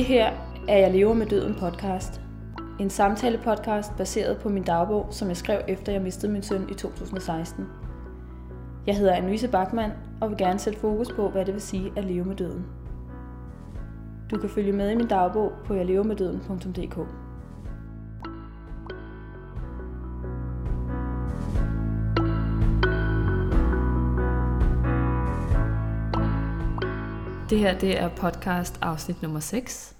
Det her er Jeg lever med døden podcast. En samtale-podcast baseret på min dagbog, som jeg skrev efter jeg mistede min søn i 2016. Jeg hedder Anne-Louise Bachmann og vil gerne sætte fokus på, hvad det vil sige at leve med døden. Du kan følge med i min dagbog på jeglevermeddøden.dk. Det her det er podcast afsnit nummer 6,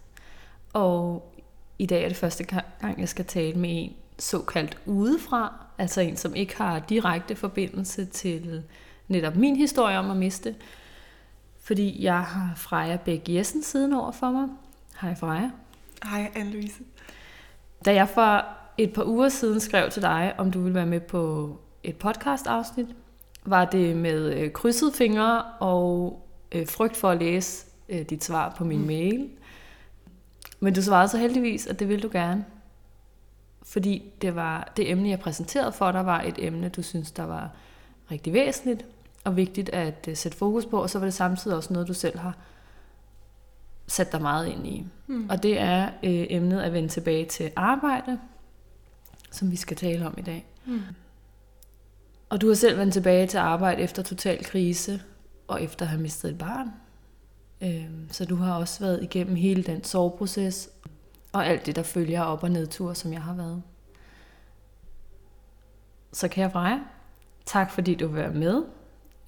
og i dag er det første gang, jeg skal tale med en såkaldt udefra, altså en, som ikke har direkte forbindelse til netop min historie om at miste, fordi jeg har Freja Bæk Jessen siden over for mig. Hej Freja. Hej Anne-Louise. Da jeg for et par uger siden skrev til dig, om du ville være med på et podcast-afsnit, var det med øh, krydsede fingre og øh, frygt for at læse øh, dit svar på min mm. mail. Men du svarede så heldigvis, at det ville du gerne. Fordi det var det emne, jeg præsenterede for dig, var et emne, du synes, der var rigtig væsentligt og vigtigt at uh, sætte fokus på, og så var det samtidig også noget, du selv har sat dig meget ind i. Mm. Og det er uh, emnet at vende tilbage til arbejde, som vi skal tale om i dag. Mm. Og du har selv vendt tilbage til arbejde efter total krise, og efter at have mistet et barn. Øhm, så du har også været igennem hele den soveproces, og alt det, der følger op- og nedtur, som jeg har været. Så kære Freja, tak fordi du vil være med.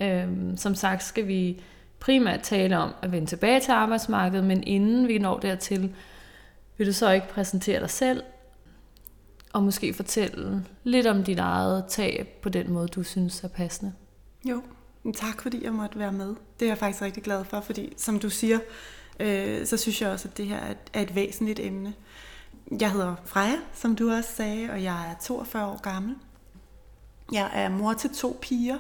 Øhm, som sagt skal vi primært tale om at vende tilbage til arbejdsmarkedet, men inden vi når dertil, vil du så ikke præsentere dig selv, og måske fortælle lidt om dit eget tab på den måde, du synes er passende. Jo, tak fordi jeg måtte være med. Det er jeg faktisk rigtig glad for, fordi som du siger, øh, så synes jeg også, at det her er et væsentligt emne. Jeg hedder Freja, som du også sagde, og jeg er 42 år gammel. Jeg er mor til to piger.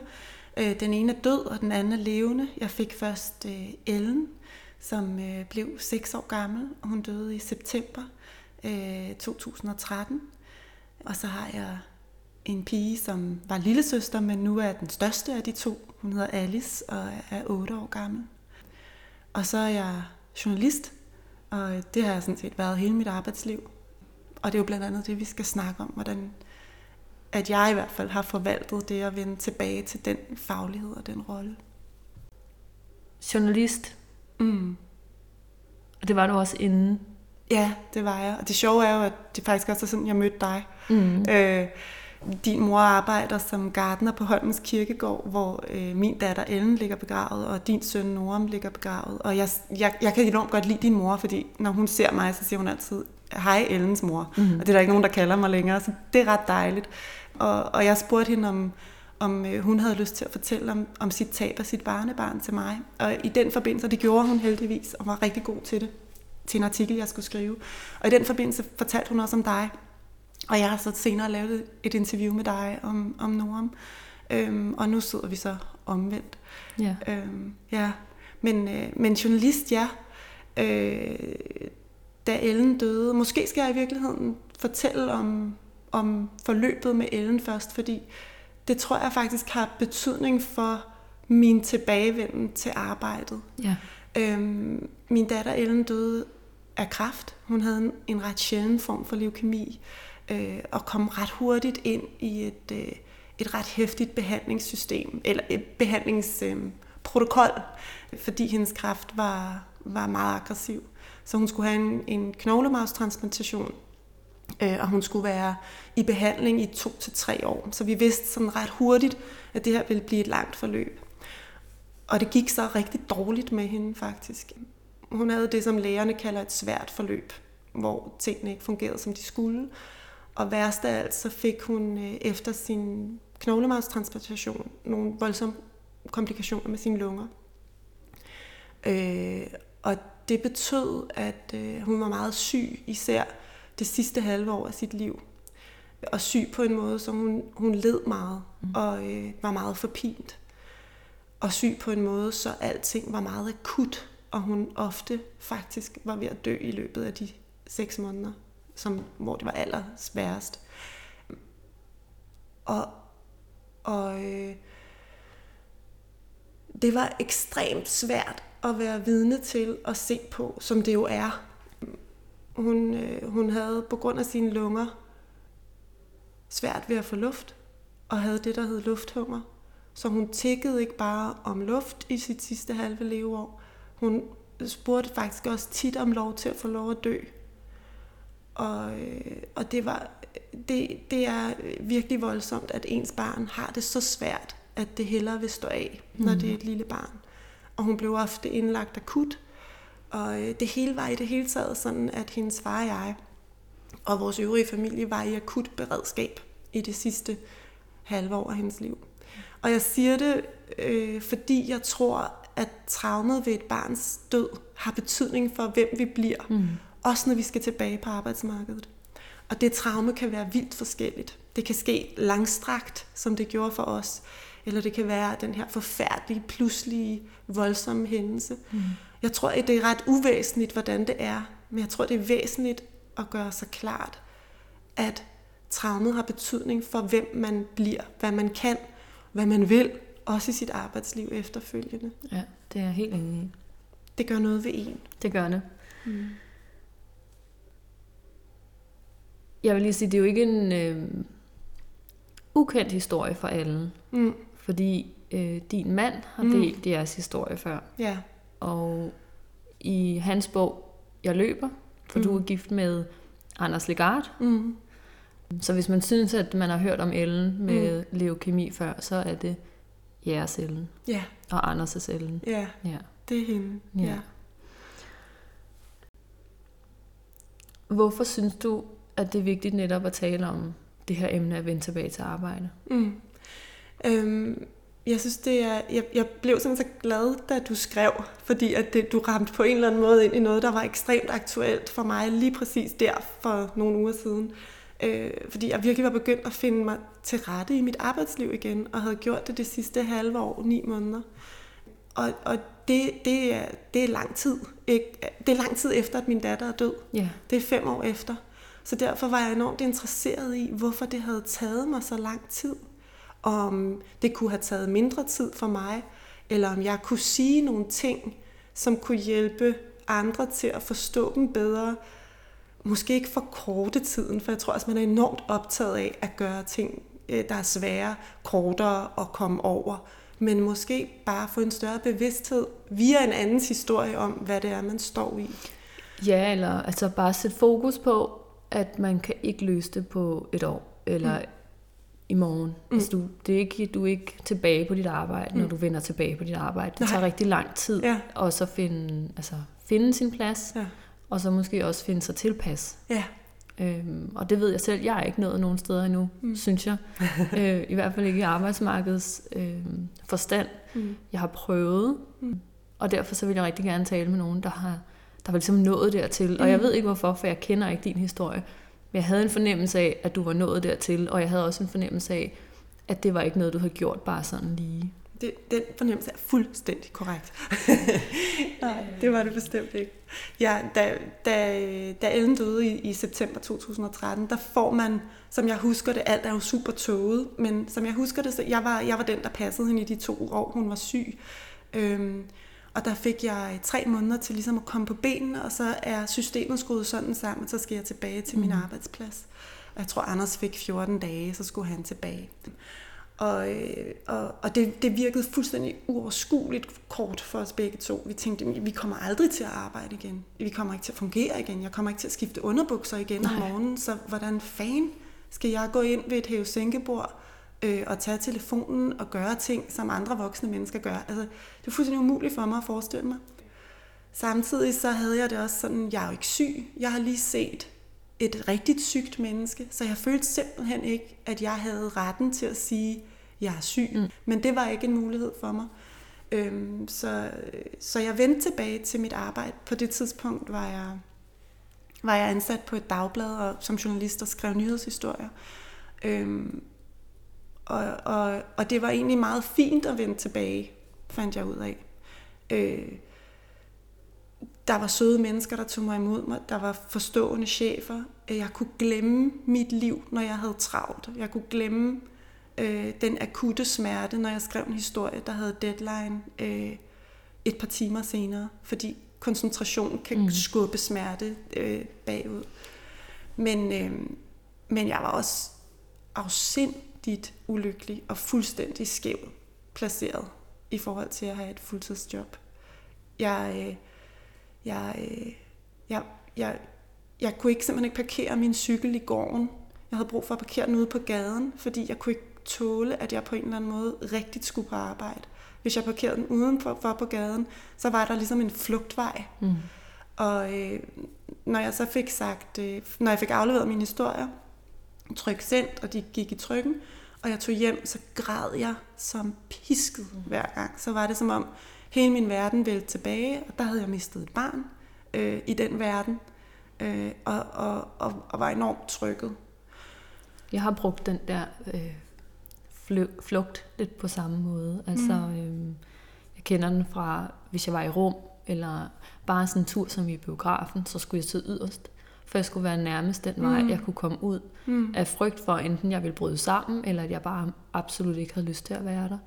Øh, den ene er død, og den anden er levende. Jeg fik først øh, Ellen, som øh, blev 6 år gammel, og hun døde i september øh, 2013. Og så har jeg en pige, som var lillesøster, men nu er den største af de to. Hun hedder Alice og er 8 år gammel. Og så er jeg journalist, og det har jeg sådan set været hele mit arbejdsliv. Og det er jo blandt andet det, vi skal snakke om, hvordan at jeg i hvert fald har forvaltet det at vende tilbage til den faglighed og den rolle. Journalist. Mm. Og det var du også inden. Ja, det var jeg. Og det sjove er jo, at det faktisk også er sådan, jeg mødte dig. Mm. Øh, din mor arbejder som gardener på Holmens Kirkegård, hvor øh, min datter Ellen ligger begravet, og din søn Noram ligger begravet. Og jeg, jeg, jeg kan enormt godt lide din mor, fordi når hun ser mig, så siger hun altid, hej Ellens mor. Mm. Og det er der ikke nogen, der kalder mig længere, så det er ret dejligt. Og, og jeg spurgte hende, om, om øh, hun havde lyst til at fortælle om, om sit tab af sit barnebarn til mig. Og i den forbindelse, det gjorde hun heldigvis, og var rigtig god til det, til en artikel, jeg skulle skrive. Og i den forbindelse fortalte hun også om dig. Og jeg har så senere lavet et interview med dig om, om Noam. Øhm, og nu sidder vi så omvendt. Ja. Øhm, ja. Men, øh, men journalist, ja. Øh, da Ellen døde, måske skal jeg i virkeligheden fortælle om, om forløbet med Ellen først, fordi det tror jeg faktisk har betydning for min tilbagevenden til arbejdet. Ja. Øhm, min datter Ellen døde af kræft. Hun havde en, en ret sjælden form for leukemi, øh, og komme ret hurtigt ind i et, øh, et ret hæftigt behandlingssystem, eller et behandlingsprotokol, øh, fordi hendes kræft var, var meget aggressiv. Så hun skulle have en, en knoglemarvstransplantation, øh, og hun skulle være i behandling i to til tre år. Så vi vidste sådan ret hurtigt, at det her ville blive et langt forløb. Og det gik så rigtig dårligt med hende faktisk. Hun havde det, som lægerne kalder et svært forløb, hvor tingene ikke fungerede, som de skulle. Og værst af alt, så fik hun øh, efter sin knoglemarvstransplantation nogle voldsomme komplikationer med sine lunger. Øh, og det betød, at øh, hun var meget syg, især det sidste halve år af sit liv. Og syg på en måde, så hun, hun led meget mm. og øh, var meget forpint. Og syg på en måde, så alting var meget akut, og hun ofte faktisk var ved at dø i løbet af de seks måneder, som, hvor det var allersværest. Og, og øh, det var ekstremt svært at være vidne til og se på, som det jo er. hun, øh, hun havde på grund af sine lunger svært ved at få luft, og havde det, der hed lufthunger. Så hun tækkede ikke bare om luft i sit sidste halve leveår. Hun spurgte faktisk også tit om lov til at få lov at dø. Og, øh, og det, var, det, det er virkelig voldsomt, at ens barn har det så svært, at det hellere vil stå af, når mm. det er et lille barn. Og hun blev ofte indlagt akut. Og øh, det hele var i det hele taget sådan, at hendes far og jeg og vores øvrige familie var i akut beredskab i det sidste halve år af hendes liv. Og jeg siger det, øh, fordi jeg tror, at traumet ved et barns død har betydning for, hvem vi bliver. Mm. Også når vi skal tilbage på arbejdsmarkedet. Og det traume kan være vildt forskelligt. Det kan ske langstrakt, som det gjorde for os. Eller det kan være den her forfærdelige, pludselige, voldsomme hændelse. Mm. Jeg tror, at det er ret uvæsentligt, hvordan det er. Men jeg tror, det er væsentligt at gøre sig klart, at traumet har betydning for, hvem man bliver, hvad man kan, hvad man vil, også i sit arbejdsliv efterfølgende. Ja, det er jeg helt enig i. Det gør noget ved en. Det gør det. Mm. Jeg vil lige sige, det er jo ikke en øh, ukendt historie for alle. Mm. Fordi øh, din mand har mm. delt jeres historie før. Ja. Og i hans bog, Jeg løber, for mm. du er gift med Anders Legard. Mm. Så hvis man synes, at man har hørt om Ellen med mm. leukemi før, så er det jeres Ellen. Ja. Og Anders' Ellen. Ja, ja, det er hende. Ja. ja. Hvorfor synes du, at det er vigtigt netop at tale om det her emne at vende tilbage til arbejde? Mm. Øhm, jeg synes, det er... Jeg, jeg blev sådan så glad, da du skrev, fordi at det, du ramte på en eller anden måde ind i noget, der var ekstremt aktuelt for mig lige præcis der for nogle uger siden. Øh, fordi jeg virkelig var begyndt at finde mig til rette i mit arbejdsliv igen, og havde gjort det det sidste halve år, ni måneder. Og, og det, det, er, det er lang tid. Ikke? Det er lang tid efter, at min datter er død. Yeah. Det er fem år efter. Så derfor var jeg enormt interesseret i, hvorfor det havde taget mig så lang tid. Om det kunne have taget mindre tid for mig, eller om jeg kunne sige nogle ting, som kunne hjælpe andre til at forstå dem bedre. Måske ikke for korte tiden, for jeg tror også, man er enormt optaget af at gøre ting, øh, der er svære, kortere at komme over. Men måske bare få en større bevidsthed via en andens historie om, hvad det er, man står i. Ja, eller altså bare sætte fokus på, at man kan ikke løse det på et år, eller mm. i morgen. Mm. Altså, du, det er ikke, du er ikke tilbage på dit arbejde, mm. når du vender tilbage på dit arbejde. Det Nej. tager rigtig lang tid ja. at så finde, altså, finde sin plads, ja. og så måske også finde sig tilpas. Ja. Øhm, og det ved jeg selv, jeg er ikke nået nogen steder endnu, mm. synes jeg. øh, I hvert fald ikke i arbejdsmarkedets øh, forstand. Mm. Jeg har prøvet, mm. og derfor så vil jeg rigtig gerne tale med nogen, der har der var ligesom nået dertil. Og jeg mm. ved ikke hvorfor, for jeg kender ikke din historie. Men jeg havde en fornemmelse af, at du var nået dertil, og jeg havde også en fornemmelse af, at det var ikke noget, du havde gjort bare sådan lige. Det, den fornemmelse er fuldstændig korrekt. Nej, det var det bestemt ikke. Ja, da, da, da Ellen døde i, i september 2013, der får man, som jeg husker det, alt er jo super tåget, men som jeg husker det, så jeg var, jeg var den, der passede hende i de to år, hun var syg. Øhm, og der fik jeg tre måneder til ligesom at komme på benene, og så er systemet skruet sådan sammen, så skal jeg tilbage til min mm. arbejdsplads. Og jeg tror, Anders fik 14 dage, så skulle han tilbage. Og, øh, og, og det, det virkede fuldstændig uoverskueligt kort for os begge to. Vi tænkte, vi kommer aldrig til at arbejde igen. Vi kommer ikke til at fungere igen. Jeg kommer ikke til at skifte underbukser igen Nej. om morgenen. Så hvordan fan skal jeg gå ind ved et hæve-sænkebord øh, og tage telefonen og gøre ting, som andre voksne mennesker gør. Altså, det er fuldstændig umuligt for mig at forestille mig. Samtidig så havde jeg det også sådan, jeg er jo ikke syg. Jeg har lige set et rigtigt sygt menneske, så jeg følte simpelthen ikke, at jeg havde retten til at sige, at jeg er syg. Mm. Men det var ikke en mulighed for mig. Øhm, så, så jeg vendte tilbage til mit arbejde. På det tidspunkt var jeg, var jeg ansat på et dagblad og som journalist og skrev nyhedshistorier. Øhm, og, og, og det var egentlig meget fint at vende tilbage, fandt jeg ud af. Øh, der var søde mennesker, der tog mig imod mig. Der var forstående chefer. Jeg kunne glemme mit liv, når jeg havde travlt. Jeg kunne glemme øh, den akutte smerte, når jeg skrev en historie, der havde deadline øh, et par timer senere. Fordi koncentration kan mm. skubbe smerte øh, bagud. Men, øh, men jeg var også afsindigt ulykkelig og fuldstændig skæv placeret i forhold til at have et fuldtidsjob. Jeg, øh, jeg, øh, jeg, jeg, jeg kunne ikke simpelthen ikke parkere min cykel i gården. Jeg havde brug for at parkere den ude på gaden, fordi jeg kunne ikke tåle, at jeg på en eller anden måde rigtigt skulle på arbejde. Hvis jeg parkerede den udenfor for på gaden, så var der ligesom en flugtvej. Mm. Og øh, når jeg så fik sagt, øh, når jeg fik afleveret mine historier, tryk sendt, og de gik i trykken, og jeg tog hjem, så græd jeg som pisket hver gang. Så var det som om hele min verden vælte tilbage, og der havde jeg mistet et barn øh, i den verden, øh, og, og, og, og var enormt trykket. Jeg har brugt den der øh, flugt lidt på samme måde. Altså, mm. øh, jeg kender den fra, hvis jeg var i Rom, eller bare sådan en tur som i biografen, så skulle jeg sidde yderst for jeg skulle være nærmest den vej, mm. jeg kunne komme ud mm. af frygt for, enten jeg ville bryde sammen, eller at jeg bare absolut ikke havde lyst til at være der.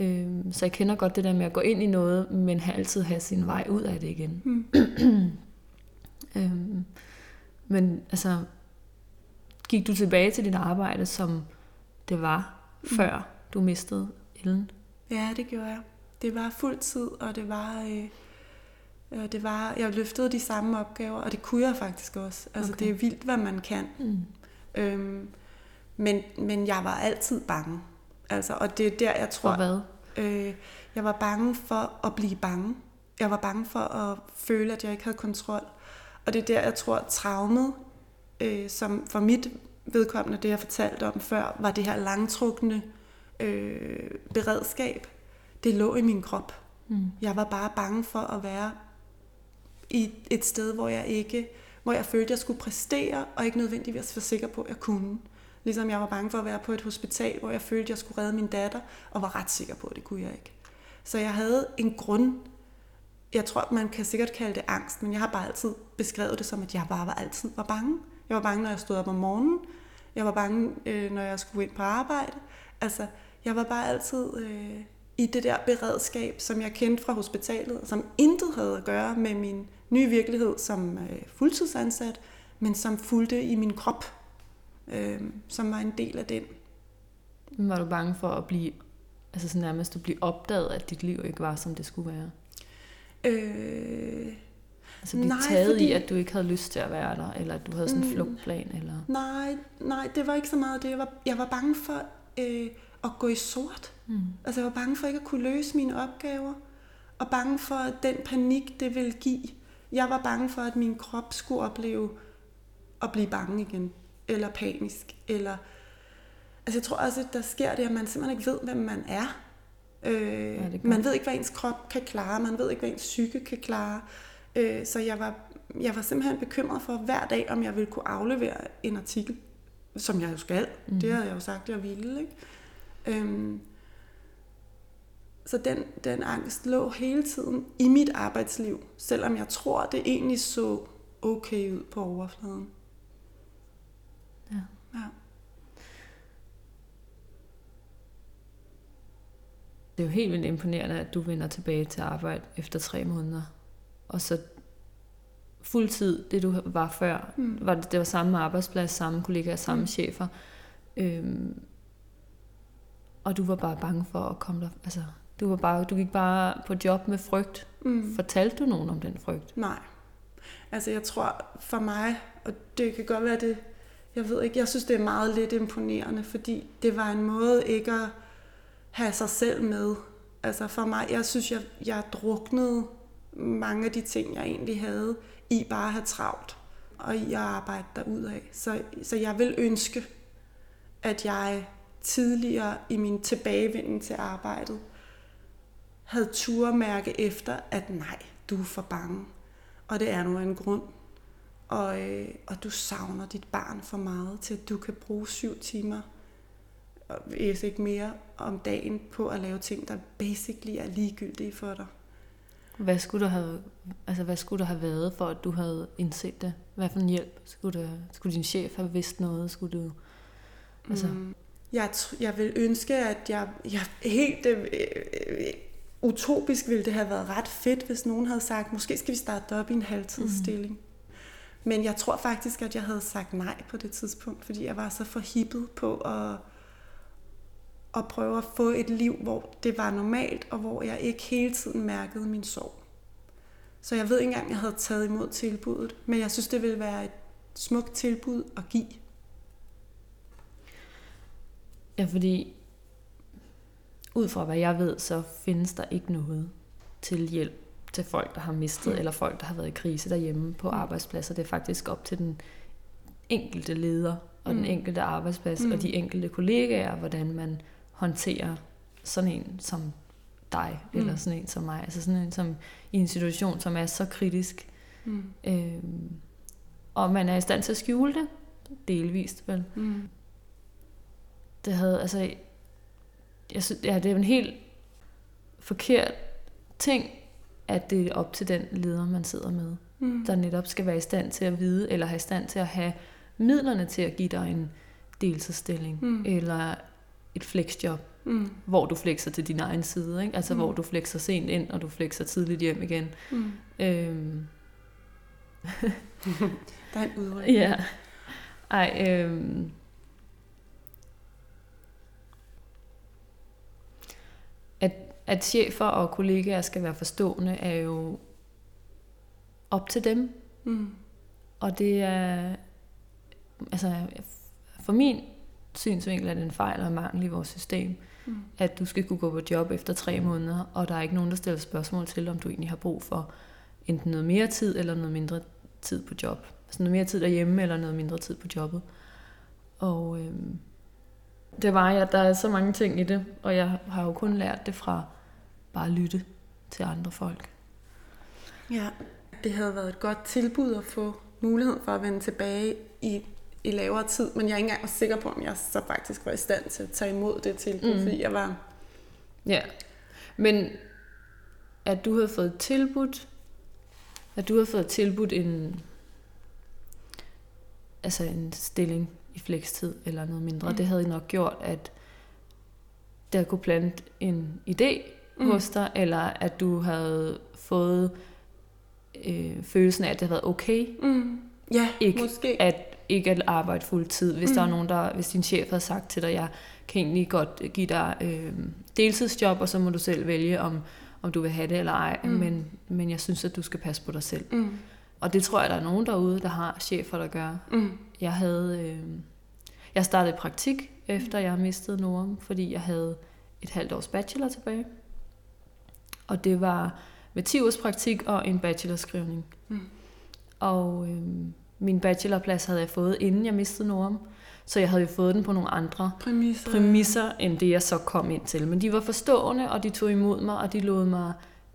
Ja. Øhm, så jeg kender godt det der med at gå ind i noget, men altid have sin vej ud af det igen. Mm. øhm, men altså, gik du tilbage til dit arbejde, som det var, mm. før du mistede Ellen? Ja, det gjorde jeg. Det var fuld tid, og det var... Øh Øh, det var, jeg løftede de samme opgaver, og det kunne jeg faktisk også. Altså, okay. det er vildt, hvad man kan. Mm. Øhm, men, men jeg var altid bange. Altså, og det er der, jeg tror... For hvad? Øh, jeg var bange for at blive bange. Jeg var bange for at føle, at jeg ikke havde kontrol. Og det er der, jeg tror, traumet, øh, som for mit vedkommende, det jeg fortalte om før, var det her langtrukne øh, beredskab. Det lå i min krop. Mm. Jeg var bare bange for at være i et sted, hvor jeg ikke, hvor jeg følte, jeg skulle præstere, og ikke nødvendigvis være sikker på, at jeg kunne. Ligesom jeg var bange for at være på et hospital, hvor jeg følte, jeg skulle redde min datter, og var ret sikker på, at det kunne jeg ikke. Så jeg havde en grund, jeg tror, man kan sikkert kalde det angst, men jeg har bare altid beskrevet det som, at jeg bare var altid var bange. Jeg var bange, når jeg stod op om morgenen. Jeg var bange, øh, når jeg skulle ind på arbejde. Altså, jeg var bare altid øh, i det der beredskab, som jeg kendte fra hospitalet, som intet havde at gøre med min ny virkelighed som øh, fuldtidsansat, men som fulgte i min krop, øh, som var en del af den. Var du bange for at blive, altså sådan nærmest at blive opdaget, at dit liv ikke var, som det skulle være? Øh, altså blive nej, taget fordi... i, at du ikke havde lyst til at være der, eller at du havde sådan en mm, flugtplan? Eller... Nej, nej, det var ikke så meget det. Jeg var, jeg var bange for øh, at gå i sort. Mm. Altså jeg var bange for ikke at kunne løse mine opgaver, og bange for den panik, det ville give. Jeg var bange for, at min krop skulle opleve at blive bange igen, eller panisk, eller... Altså jeg tror også, at der sker det, at man simpelthen ikke ved, hvem man er. Øh, ja, man ved ikke, hvad ens krop kan klare, man ved ikke, hvad ens psyke kan klare. Øh, så jeg var, jeg var simpelthen bekymret for hver dag, om jeg ville kunne aflevere en artikel, som jeg jo skal. Mm. Det havde jeg jo sagt, jeg ville. Ikke? Øh, så den, den angst lå hele tiden i mit arbejdsliv, selvom jeg tror, det egentlig så okay ud på overfladen. Ja. ja. Det er jo helt vildt imponerende, at du vender tilbage til arbejde efter tre måneder. Og så fuldtid, det du var før, mm. var det, det var samme arbejdsplads, samme kollegaer, samme mm. chefer. Øhm, og du var bare bange for at komme der, altså du, var bare, du gik bare på job med frygt. Mm. Fortalte du nogen om den frygt? Nej. Altså jeg tror for mig, og det kan godt være det, jeg ved ikke, jeg synes det er meget lidt imponerende, fordi det var en måde ikke at have sig selv med. Altså for mig, jeg synes, jeg, jeg druknede mange af de ting, jeg egentlig havde, i bare at have travlt, og i at arbejde af. Så, så jeg vil ønske, at jeg tidligere i min tilbagevenden til arbejdet, havde turmærke efter, at nej, du er for bange. Og det er nu en grund. Og, øh, og du savner dit barn for meget til, at du kan bruge syv timer, hvis ikke mere, om dagen på at lave ting, der basically er ligegyldige for dig. Hvad skulle der have, altså hvad skulle der have været, for at du havde indset det? Hvad for en hjælp? Skulle, det, skulle din chef have vidst noget? Skulle du, altså... Mm, jeg, jeg vil ønske, at jeg, jeg helt... Øh, øh, utopisk ville det have været ret fedt, hvis nogen havde sagt, måske skal vi starte op i en halvtidsstilling. Mm. Men jeg tror faktisk, at jeg havde sagt nej på det tidspunkt, fordi jeg var så forhippet på at, at prøve at få et liv, hvor det var normalt, og hvor jeg ikke hele tiden mærkede min sorg. Så jeg ved ikke engang, jeg havde taget imod tilbuddet, men jeg synes, det ville være et smukt tilbud at give. Ja, fordi ud fra hvad jeg ved, så findes der ikke noget til hjælp til folk, der har mistet, mm. eller folk, der har været i krise derhjemme på mm. arbejdspladser. Det er faktisk op til den enkelte leder og mm. den enkelte arbejdsplads mm. og de enkelte kollegaer, hvordan man håndterer sådan en som dig, mm. eller sådan en som mig. Altså sådan en som i en situation, som er så kritisk. Mm. Øhm, og man er i stand til at skjule det, delvist vel. Mm. Det havde, altså, jeg synes, ja, det er en helt forkert ting, at det er op til den leder, man sidder med, mm. der netop skal være i stand til at vide, eller have i stand til at have midlerne til at give dig en deltidsstilling, mm. eller et flexjob, mm. hvor du flexer til din egen side, ikke? altså mm. hvor du flexer sent ind, og du flexer tidligt hjem igen. Mm. Øhm. der er en udrykning. Ja. Ej, øhm. At, at chefer og kollegaer skal være forstående, er jo op til dem. Mm. Og det er, altså for min synsvinkel er det en fejl og mangel i vores system. Mm. At du skal kunne gå på job efter tre måneder, og der er ikke nogen, der stiller spørgsmål til, om du egentlig har brug for enten noget mere tid eller noget mindre tid på job. Altså noget mere tid derhjemme eller noget mindre tid på jobbet. Og øhm, det var jeg, der er så mange ting i det, og jeg har jo kun lært det fra bare lytte til andre folk. Ja, det havde været et godt tilbud at få mulighed for at vende tilbage i, i lavere tid, men jeg er ikke engang sikker på, om jeg så faktisk var i stand til at tage imod det tilbud, mm. fordi jeg var... Ja, men at du havde fået tilbudt, at du havde fået tilbudt en, altså en stilling i flekstid eller noget mindre, mm. det havde nok gjort, at der kunne plante en idé mm. hos dig, eller at du havde fået øh, følelsen af, at det havde været okay. Mm. Ja, ikke måske. At, ikke at arbejde fuld tid. Hvis mm. der er nogen, der, hvis din chef havde sagt til dig, jeg kan egentlig godt give dig øh, deltidsjob, og så må du selv vælge, om, om du vil have det eller ej. Mm. Men, men jeg synes, at du skal passe på dig selv. Mm. Og det tror jeg, der er nogen derude, der har chefer, der gør. Mm. Jeg havde... Øh, jeg startede i praktik, efter jeg mistede Norm, fordi jeg havde et halvt års bachelor tilbage. Og det var med 10 års praktik og en bachelorskrivning. Mm. Og øh, min bachelorplads havde jeg fået, inden jeg mistede Norm. Så jeg havde jo fået den på nogle andre præmisser. præmisser, end det jeg så kom ind til. Men de var forstående, og de tog imod mig, og de lod mig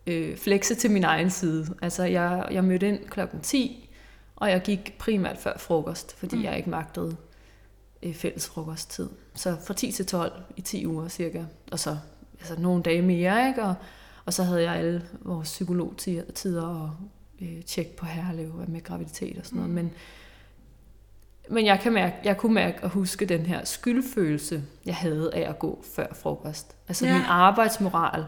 øh, flexe til min egen side. Altså jeg, jeg mødte ind klokken 10, og jeg gik primært før frokost, fordi mm. jeg ikke magtede øh, fælles frokosttid. Så fra 10 til 12 i 10 uger cirka, og så altså, nogle dage mere, ikke? Og, og så havde jeg alle vores psykologtider og øh, tjek på herlev med graviditet og sådan noget. Mm. Men, men jeg, kan mærke, jeg kunne mærke og huske den her skyldfølelse, jeg havde af at gå før frokost. Altså ja. min arbejdsmoral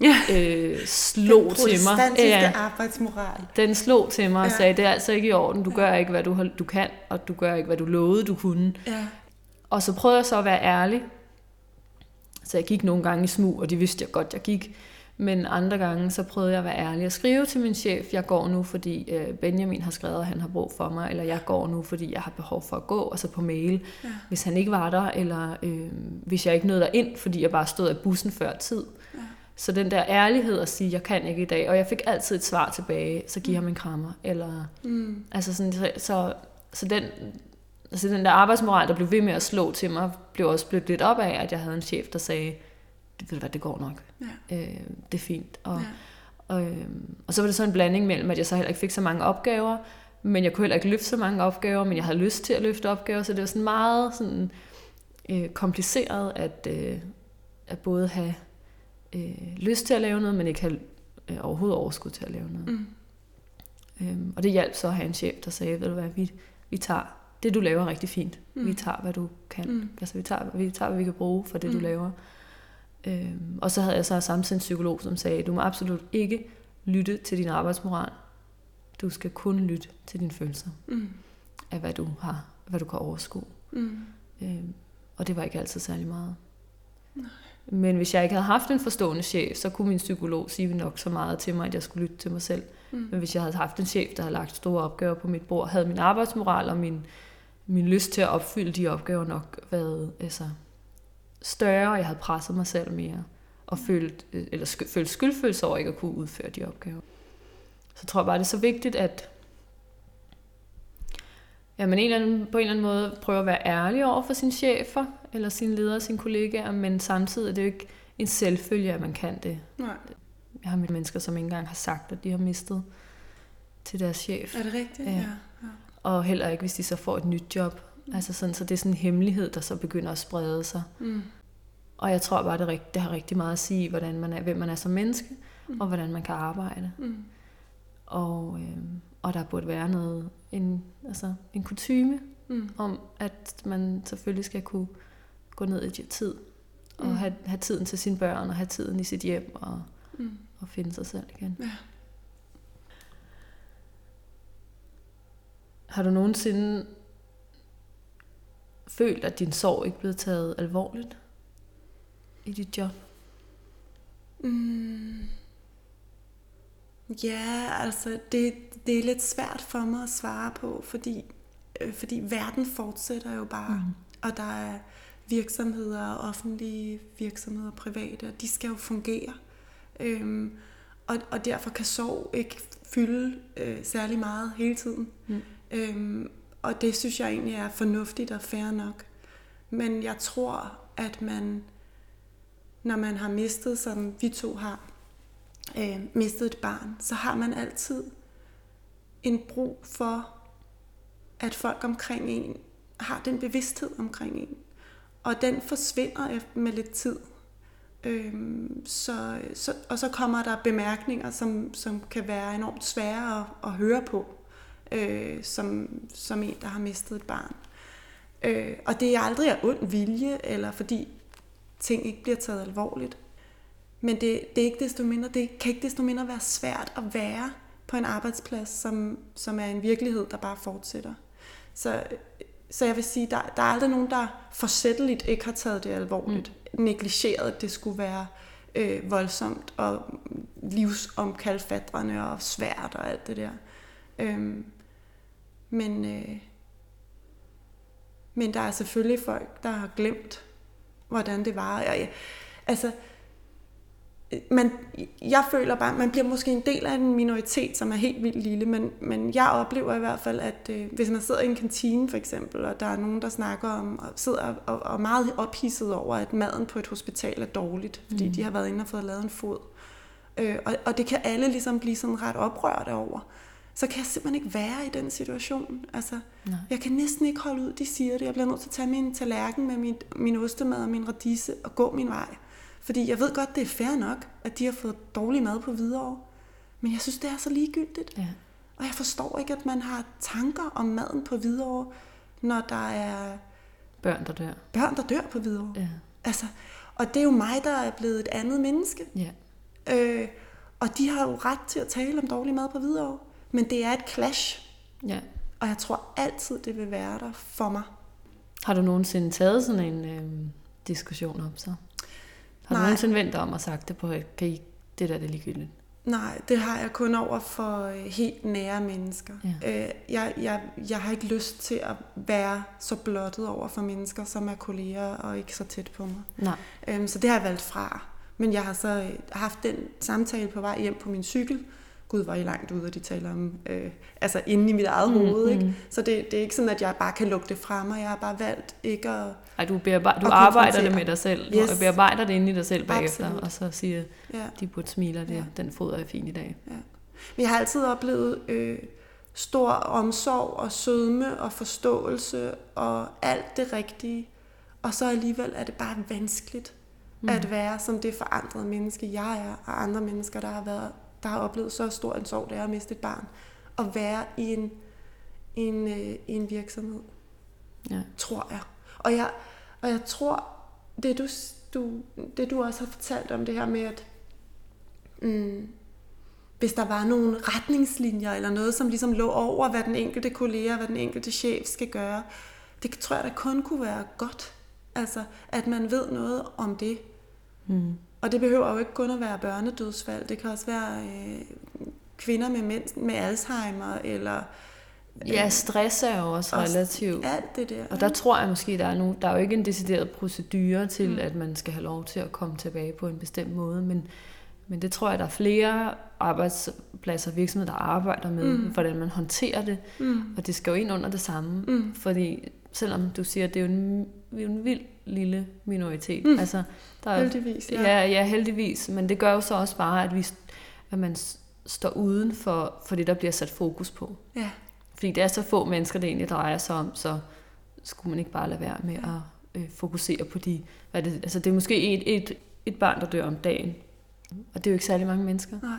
ja. øh, slog til mig. Ja, arbejdsmoral. Den slog til mig og ja. sagde, det er altså ikke i orden, du gør ikke, hvad du, du kan, og du gør ikke, hvad du lovede, du kunne. Ja. Og så prøvede jeg så at være ærlig. Så jeg gik nogle gange i smug, og de vidste jeg godt, jeg gik. Men andre gange, så prøvede jeg at være ærlig og skrive til min chef, jeg går nu, fordi øh, Benjamin har skrevet, at han har brug for mig, eller jeg går nu, fordi jeg har behov for at gå, og så på mail, ja. hvis han ikke var der, eller øh, hvis jeg ikke nåede der ind, fordi jeg bare stod af bussen før tid. Ja. Så den der ærlighed at sige, jeg kan ikke i dag, og jeg fik altid et svar tilbage, så giv mm. ham en krammer. Eller, mm. altså sådan, så, så, så den, altså den der arbejdsmoral, der blev ved med at slå til mig, blev også blevet lidt op af, at jeg havde en chef, der sagde, ved du hvad, det går nok. Ja. Øh, det er fint. Og, ja. og, øh, og så var det så en blanding mellem, at jeg så heller ikke fik så mange opgaver, men jeg kunne heller ikke løfte så mange opgaver, men jeg havde lyst til at løfte opgaver, så det var sådan meget sådan, øh, kompliceret at, øh, at både have øh, lyst til at lave noget, men ikke have øh, overhovedet overskud til at lave noget. Mm. Øhm, og det hjalp så at have en chef, der sagde, ved du hvad, vi, vi tager det, du laver rigtig fint. Mm. Vi tager, hvad du kan. Mm. Altså, vi tager, vi tager, hvad vi kan bruge for det, mm. du laver. Øhm, og så havde jeg så samtidig en psykolog, som sagde, du må absolut ikke lytte til din arbejdsmoral. Du skal kun lytte til dine følelser Mm. af, hvad du har, hvad du kan overskue. Mm. Øhm, og det var ikke altid særlig meget. Men hvis jeg ikke havde haft en forstående chef, så kunne min psykolog sige nok så meget til mig, at jeg skulle lytte til mig selv. Mm. Men hvis jeg havde haft en chef, der havde lagt store opgaver på mit bord, havde min arbejdsmoral og min, min lyst til at opfylde de opgaver nok været altså, større, og jeg havde presset mig selv mere, og følt, øh, eller sk- følt skyldfølelse over ikke at kunne udføre de opgaver. Så jeg tror bare, det er så vigtigt, at ja, man en eller anden, på en eller anden måde prøver at være ærlig over for sine chefer, eller sine ledere, sine kollegaer, men samtidig er det jo ikke en selvfølge, at man kan det. Nej. Jeg har mødt mennesker, som ikke engang har sagt, at de har mistet til deres chef. Er det rigtigt? Ja. ja. Og heller ikke, hvis de så får et nyt job. Altså sådan, så det er sådan en hemmelighed, der så begynder at sprede sig. Mm. Og jeg tror bare, det, rigt- det har rigtig meget at sige, hvordan man er, hvem man er som menneske, Mm. og hvordan man kan arbejde. Mm. Og, øh, og der burde være noget, en, altså en kutyme Mm. om, at man selvfølgelig skal kunne gå ned i tid, og Mm. have, have tiden til sine børn, og have tiden i sit hjem, og, Mm. og finde sig selv igen. Ja. Har du nogensinde følt, at din sorg ikke blev taget alvorligt i dit job? Mm. Ja, altså det, det er lidt svært for mig at svare på, fordi, øh, fordi verden fortsætter jo bare, mm. og der er virksomheder, offentlige virksomheder, private, og de skal jo fungere. Øhm, og, og derfor kan sorg ikke fylde øh, særlig meget hele tiden. Mm. Øhm, og det synes jeg egentlig er fornuftigt og fair nok. Men jeg tror, at man, når man har mistet, som vi to har, øh, mistet et barn, så har man altid en brug for, at folk omkring en har den bevidsthed omkring en. Og den forsvinder efter med lidt tid. Øhm, så, så, og så kommer der bemærkninger, som, som kan være enormt svære at, at høre på, øh, som, som en, der har mistet et barn. Øh, og det er aldrig af ond vilje, eller fordi ting ikke bliver taget alvorligt. Men det, det, er ikke desto mindre, det kan ikke desto mindre være svært at være på en arbejdsplads, som, som er en virkelighed, der bare fortsætter. Så, så jeg vil sige, der, der er aldrig nogen, der forsætteligt ikke har taget det alvorligt. Mm. Negligeret, at det skulle være øh, voldsomt og livsomkalfatrende og svært og alt det der. Øhm, men, øh, men der er selvfølgelig folk, der har glemt, hvordan det var. Og jeg, altså, man, jeg føler bare, man bliver måske en del af en minoritet, som er helt vildt lille, men, men jeg oplever i hvert fald, at øh, hvis man sidder i en kantine for eksempel, og der er nogen, der snakker om, og sidder og, og er meget ophidset over, at maden på et hospital er dårligt, fordi mm. de har været inde og fået lavet en fod. Øh, og, og det kan alle ligesom blive sådan ret oprørte over. Så kan jeg simpelthen ikke være i den situation. Altså, Nej. jeg kan næsten ikke holde ud, de siger det. Jeg bliver nødt til at tage min tallerken med min, min ostemad og min radise og gå min vej. Fordi jeg ved godt, det er fair nok, at de har fået dårlig mad på Hvidovre. Men jeg synes, det er så ligegyldigt. Ja. Og jeg forstår ikke, at man har tanker om maden på Hvidovre, når der er Børn, der dør. børn, der dør på Hvidovre. Ja. Altså, og det er jo mig, der er blevet et andet menneske. ja. Øh, og de har jo ret til at tale om dårlig mad på Hvidovre. Men det er et clash, ja. og jeg tror altid, det vil være der for mig. Har du nogensinde taget sådan en øh, diskussion op så? Har du Nej. nogensinde vendt om og sagt det på, at kan I, det der det er ligegyldigt? Nej, det har jeg kun over for øh, helt nære mennesker. Ja. Øh, jeg, jeg, jeg har ikke lyst til at være så blottet over for mennesker, som er kolleger og ikke så tæt på mig. Nej. Øhm, så det har jeg valgt fra. Men jeg har så øh, haft den samtale på vej hjem på min cykel. Gud, var I langt ude, og de taler om, øh, altså inde i mit eget Mm, hoved. Ikke? mm. Så det, det er ikke sådan, at jeg bare kan lukke det fra mig. Jeg har bare valgt ikke at... Ej, du, bearbejder, du Og arbejder det med dig selv. Yes. Du bearbejder det inde i dig selv bagefter, Absolut. og så siger, Ja. de burde smile, det, Ja. den fod er fin i dag. Men jeg har altid oplevet øh, stor omsorg og sødme og forståelse og alt det rigtige. Og så alligevel er det bare vanskeligt mm. at være som det forandrede menneske, jeg er, og andre mennesker, der har, været, der har oplevet så stor en sorg, det er at miste et barn. At være i en, en, øh, en virksomhed, Ja. tror jeg. Og jeg, og jeg tror, det du, du, det du også har fortalt om det her med, at mm, hvis der var nogle retningslinjer eller noget, som ligesom lå over, hvad den enkelte kollega, hvad den enkelte chef skal gøre, det tror jeg, der kun kunne være godt. Altså, at man ved noget om det. Mm. Og det behøver jo ikke kun at være børnedødsfald. Det kan også være øh, kvinder med, mænd, med Alzheimer, eller... Ja, stress er jo også relativt. Alt det der. Og der tror jeg måske, der er, nu, der er jo ikke en decideret procedure til, mm. at man skal have lov til at komme tilbage på en bestemt måde, men, men det tror jeg, der er flere arbejdspladser og virksomheder, der arbejder med, mm. hvordan man håndterer det. Mm. Og det skal jo ind under det samme, mm. fordi selvom du siger, at det er jo en, vi er en vild lille minoritet. Mm. Altså, der er, heldigvis, ja. ja. Ja, heldigvis. Men det gør jo så også bare, at, vi, at man står uden for, for det, der bliver sat fokus på. Ja. Fordi det er så få mennesker, det egentlig drejer sig om, så skulle man ikke bare lade være med ja. at øh, fokusere på de... Hvad det, altså det er måske et, et, et barn, der dør om dagen. Og det er jo ikke særlig mange mennesker. Nej.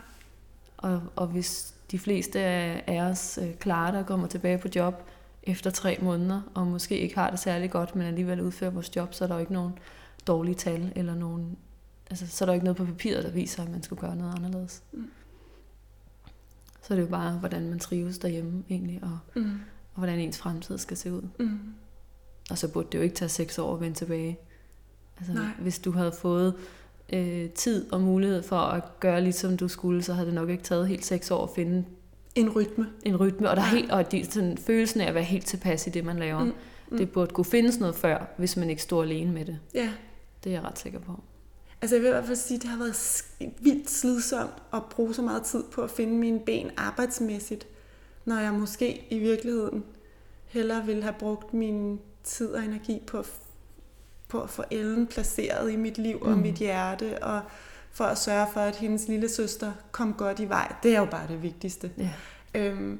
Og, og hvis de fleste af os øh, klarer det og kommer tilbage på job efter tre måneder, og måske ikke har det særlig godt, men alligevel udfører vores job, så er der jo ikke nogen dårlige tal, eller nogen, altså, så er der ikke noget på papiret, der viser, at man skulle gøre noget anderledes. Mm. Så er det jo bare, hvordan man trives derhjemme egentlig, og, mm. og hvordan ens fremtid skal se ud. Mm. Og så burde det jo ikke tage seks år at vende tilbage. Altså, Nej. hvis du havde fået øh, tid og mulighed for at gøre ligesom du skulle, så havde det nok ikke taget helt seks år at finde en rytme. En rytme, og, der er helt, og de, sådan, følelsen af at være helt tilpas i det, man laver. Mm. Mm. Det burde kunne findes noget før, hvis man ikke står alene med det. Ja. Det er jeg ret sikker på. Altså jeg vil i hvert fald sige, at det har været vildt slidsomt at bruge så meget tid på at finde mine ben arbejdsmæssigt, når jeg måske i virkeligheden hellere ville have brugt min tid og energi på, på at få Ellen placeret i mit liv mm. og mit hjerte, og for at sørge for, at hendes lille søster kom godt i vej. Det er jo bare det vigtigste. Ja. Øhm,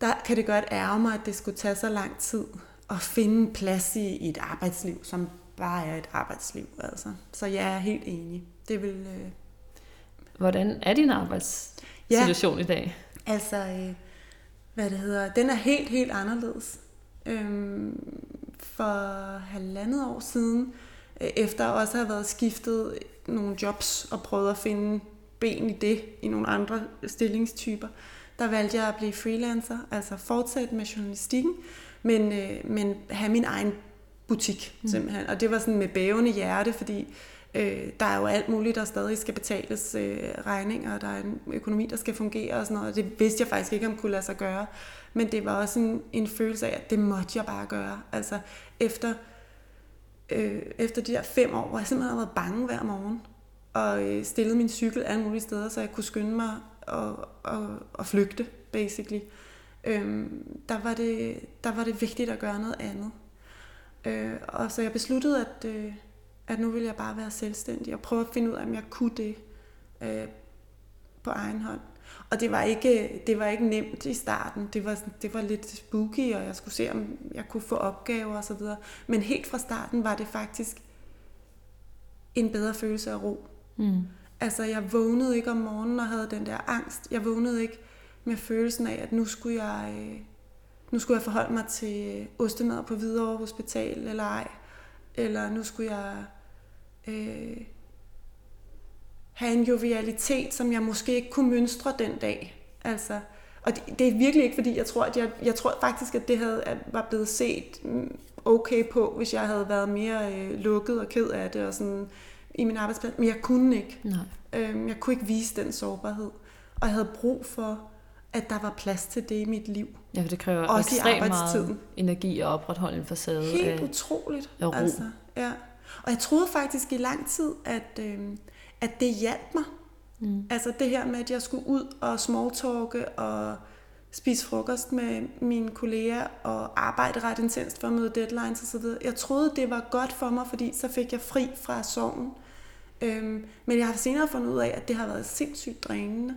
der kan det godt ærge mig, at det skulle tage så lang tid at finde plads i et arbejdsliv, som bare er et arbejdsliv. Altså. Så jeg er helt enig. Det vil... Øh... Hvordan er din arbejdssituation ja, i dag? Altså, øh, hvad det hedder, den er helt, helt anderledes. Øhm, for halvandet år siden, øh, efter også at have været skiftet nogle jobs og prøvet at finde ben i det i nogle andre stillingstyper, der valgte jeg at blive freelancer, altså fortsætte med journalistikken, men, øh, men have min egen butik mm. simpelthen. Og det var sådan med bævende hjerte, fordi øh, der er jo alt muligt, der stadig skal betales øh, regninger, og der er en økonomi, der skal fungere og sådan noget, og det vidste jeg faktisk ikke, om kunne lade sig gøre. Men det var også en, en følelse af, at det måtte jeg bare gøre. Altså efter, øh, efter de der fem år, hvor jeg simpelthen havde været bange hver morgen, og øh, stillet min cykel alle mulige steder, så jeg kunne skynde mig og, og, og flygte, basically. Øhm, der, var det, der var det vigtigt at gøre noget andet. Øh, og så jeg besluttede, at, øh, at nu ville jeg bare være selvstændig og prøve at finde ud af, om jeg kunne det øh, på egen hånd. Og det var ikke, det var ikke nemt i starten. Det var, det var lidt spooky, og jeg skulle se, om jeg kunne få opgaver og så videre. Men helt fra starten var det faktisk en bedre følelse af ro. Mm. Altså, jeg vågnede ikke om morgenen og havde den der angst. Jeg vågnede ikke med følelsen af, at nu skulle jeg, øh, nu skulle jeg forholde mig til ostemad på Hvidovre Hospital eller ej. Eller nu skulle jeg øh, have en jovialitet, som jeg måske ikke kunne mønstre den dag. Altså, og det, det er virkelig ikke, fordi jeg tror, at jeg, jeg tror faktisk, at det havde, at var blevet set mm, okay på, hvis jeg havde været mere øh, lukket og ked af det og sådan i min arbejdsplads. Men jeg kunne ikke. Nej. Øhm, jeg kunne ikke vise den sårbarhed. Og jeg havde brug for, at der var plads til det i mit liv. Ja, for det kræver også ekstremt meget energi at opretholde en facade. Helt af, utroligt. Af ro. Altså, ja. Og jeg troede faktisk i lang tid, at, øh, at det hjalp mig. Mm. Altså det her med, at jeg skulle ud og smalltalke og spise frokost med mine kolleger og arbejde ret intenst for at møde deadlines osv. Jeg troede, det var godt for mig, fordi så fik jeg fri fra sorgen. Øhm, men jeg har senere fundet ud af, at det har været sindssygt drænende.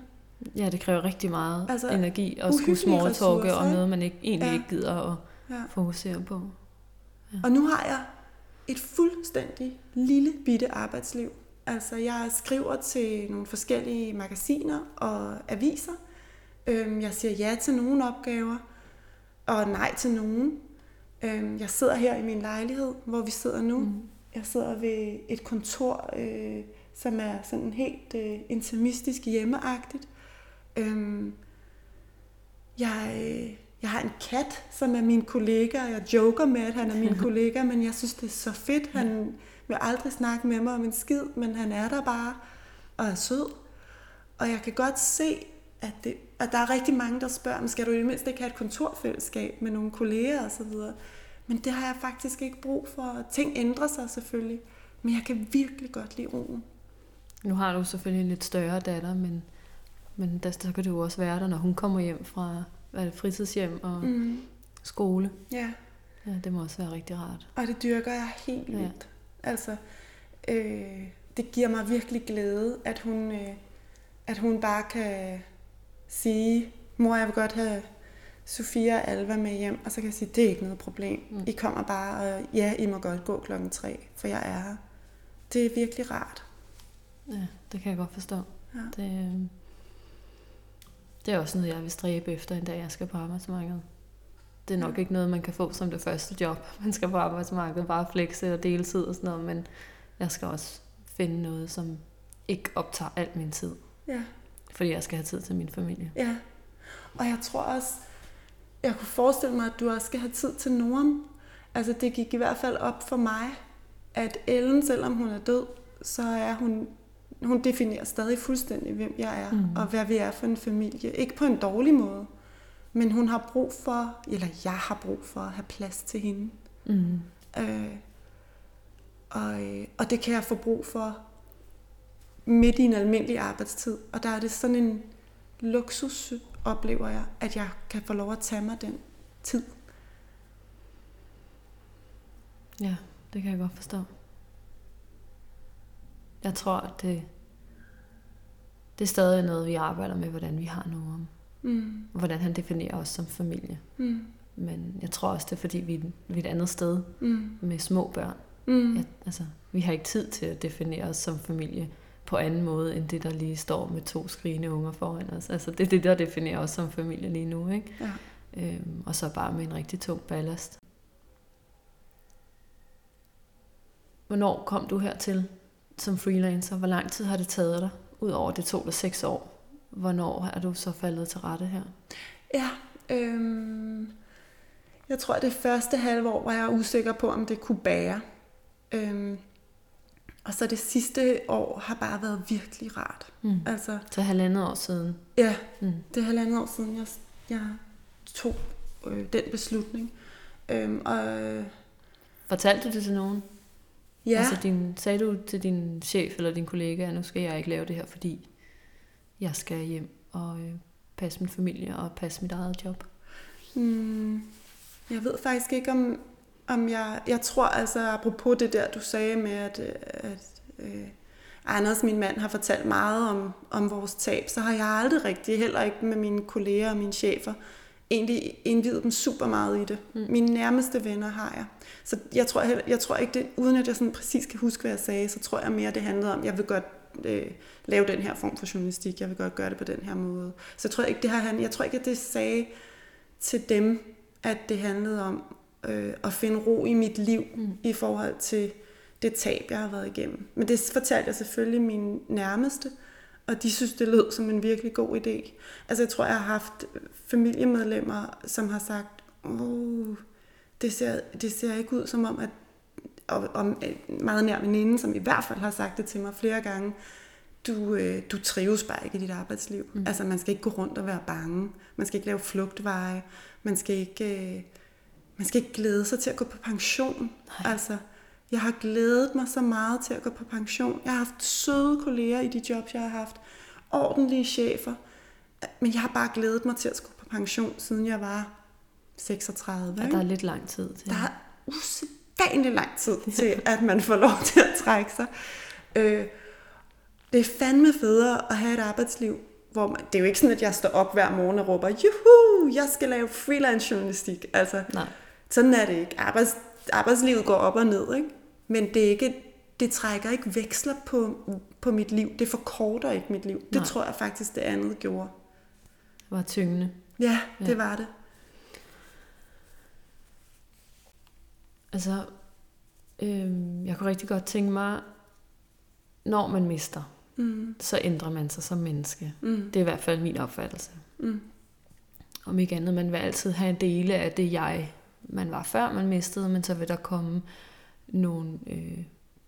Ja, det kræver rigtig meget altså, energi at skulle smalltalke om noget, man ikke, egentlig ja. ikke gider at ja. fokusere på. Ja. Og nu har jeg et fuldstændig lille bitte arbejdsliv. Altså, jeg skriver til nogle forskellige magasiner og aviser. Øhm, jeg siger ja til nogle opgaver, og nej til nogen. Øhm, jeg sidder her i min lejlighed, hvor vi sidder nu. Mm. Jeg sidder ved et kontor, øh, som er sådan helt øh, intimistisk hjemmeagtigt. Øhm, jeg, øh, jeg har en kat, som er min kollega, og jeg joker med, at han er min kollega, men jeg synes, det er så fedt. Han vil aldrig snakke med mig om en skid, men han er der bare og er sød. Og jeg kan godt se, at, det, at der er rigtig mange, der spørger, skal du i det mindste ikke have et kontorfællesskab med nogle kolleger osv.? Men det har jeg faktisk ikke brug for. Ting ændrer sig selvfølgelig, men jeg kan virkelig godt lide roen. Nu har du selvfølgelig en lidt større datter, men, men der, så kan det jo også være der, når hun kommer hjem fra hvad det, fritidshjem og mm. skole. Ja. Ja, det må også være rigtig rart. Og det dyrker jeg helt vildt. Altså, øh, det giver mig virkelig glæde, at hun, øh, at hun bare kan sige, mor, jeg vil godt have Sofia og Alva med hjem, og så kan jeg sige, det er ikke noget problem. Mm. I kommer bare, og ja, I må godt gå klokken tre, for jeg er her. Det er virkelig rart. Ja, det kan jeg godt forstå. Ja. Det, øh, det er også noget, jeg vil stræbe efter en dag, jeg skal på arbejdsmarkedet. Det er nok ikke noget, man kan få som det første job. Man skal på arbejdsmarkedet bare flexe og deltid og sådan noget, men jeg skal også finde noget, som ikke optager al min tid. Ja. Fordi jeg skal have tid til min familie. Ja. Og jeg tror også, jeg kunne forestille mig, at du også skal have tid til Norm. Altså det gik i hvert fald op for mig, at Ellen, selvom hun er død, så er hun, hun definerer stadig fuldstændig, hvem jeg er, mm. og hvad vi er for en familie. Ikke på en dårlig måde, men hun har brug for, eller jeg har brug for at have plads til hende. Mm. Øh, og, øh, og det kan jeg få brug for midt i en almindelig arbejdstid. Og der er det sådan en luksus, oplever jeg, at jeg kan få lov at tage mig den tid. Ja, det kan jeg godt forstå. Jeg tror, at det, det er stadig noget, vi arbejder med, hvordan vi har noget om. Mm. Hvordan han definerer os som familie. Mm. Men jeg tror også, det er fordi, vi, vi er et andet sted mm. med små børn. Mm. Ja, altså, vi har ikke tid til at definere os som familie på anden måde, end det, der lige står med to skrigende unger foran os. Altså, det er det, der definerer os som familie lige nu. Ikke? Ja. Øhm, og så bare med en rigtig tung ballast. Hvornår kom du hertil som freelancer? Hvor lang tid har det taget dig? Udover det tog dig seks år. Hvornår er du så faldet til rette her? Ja, øhm, jeg tror, at det første halve år var jeg usikker på, om det kunne bære. Øhm, og så det sidste år har bare været virkelig rart. Mm. Altså, så halvandet år siden? Ja, mm. det er halvandet år siden, jeg, jeg tog øh, den beslutning. Øhm, og, Fortalte du det til nogen? Ja. Altså din, sagde du til din chef eller din kollega, at nu skal jeg ikke lave det her, fordi jeg skal hjem og øh, passe min familie og passe mit eget job? Mm, jeg ved faktisk ikke, om, om jeg, jeg tror altså, apropos det der, du sagde med, at, øh, at øh, Anders, min mand, har fortalt meget om, om vores tab, så har jeg aldrig rigtig, heller ikke med mine kolleger og mine chefer, egentlig indvidet dem super meget i det. Mm. Mine nærmeste venner har jeg. Så jeg tror, jeg, jeg tror ikke det, uden at jeg sådan præcis kan huske, hvad jeg sagde, så tror jeg mere, det handlede om, jeg vil godt øh, lave den her form for journalistik, jeg vil godt gøre det på den her måde. Så jeg tror ikke, det har, jeg tror ikke, at det sagde til dem, at det handlede om øh, at finde ro i mit liv mm. i forhold til det tab, jeg har været igennem. Men det fortalte jeg selvfølgelig mine nærmeste, og de synes, det lød som en virkelig god idé. Altså jeg tror, jeg har haft familiemedlemmer, som har sagt, oh, det ser, det ser ikke ud som om, at og, og meget nær veninde, som i hvert fald har sagt det til mig flere gange, du, øh, du trives bare ikke i dit arbejdsliv. Mm. Altså man skal ikke gå rundt og være bange. Man skal ikke lave flugtveje. Man skal ikke... Øh, man skal ikke glæde sig til at gå på pension. Nej. Altså, jeg har glædet mig så meget til at gå på pension. Jeg har haft søde kolleger i de jobs, jeg har haft. Ordentlige chefer. Men jeg har bare glædet mig til at gå på pension, siden jeg var 36. Ja, der er lidt lang tid til. Der er usædvanligt lang tid til, at man får lov til at trække sig. Øh, det er fandme federe at have et arbejdsliv, hvor man, det er jo ikke sådan, at jeg står op hver morgen og råber, juhu, jeg skal lave freelance journalistik. Altså, Nej. Sådan er det ikke. Arbejds, arbejdslivet går op og ned, ikke? Men det, er ikke, det trækker ikke veksler på, på mit liv. Det forkorter ikke mit liv. Nej. Det tror jeg faktisk, det andet gjorde. Det var tyngende. Ja, det ja. var det. Altså, Øhm, jeg kunne rigtig godt tænke mig, når man mister, Mm. så ændrer man sig som menneske. Mm. Det er i hvert fald min opfattelse. Mm. Om ikke andet, man vil altid have en dele af det jeg, man var før man mistede, men så vil der komme nogle, øh,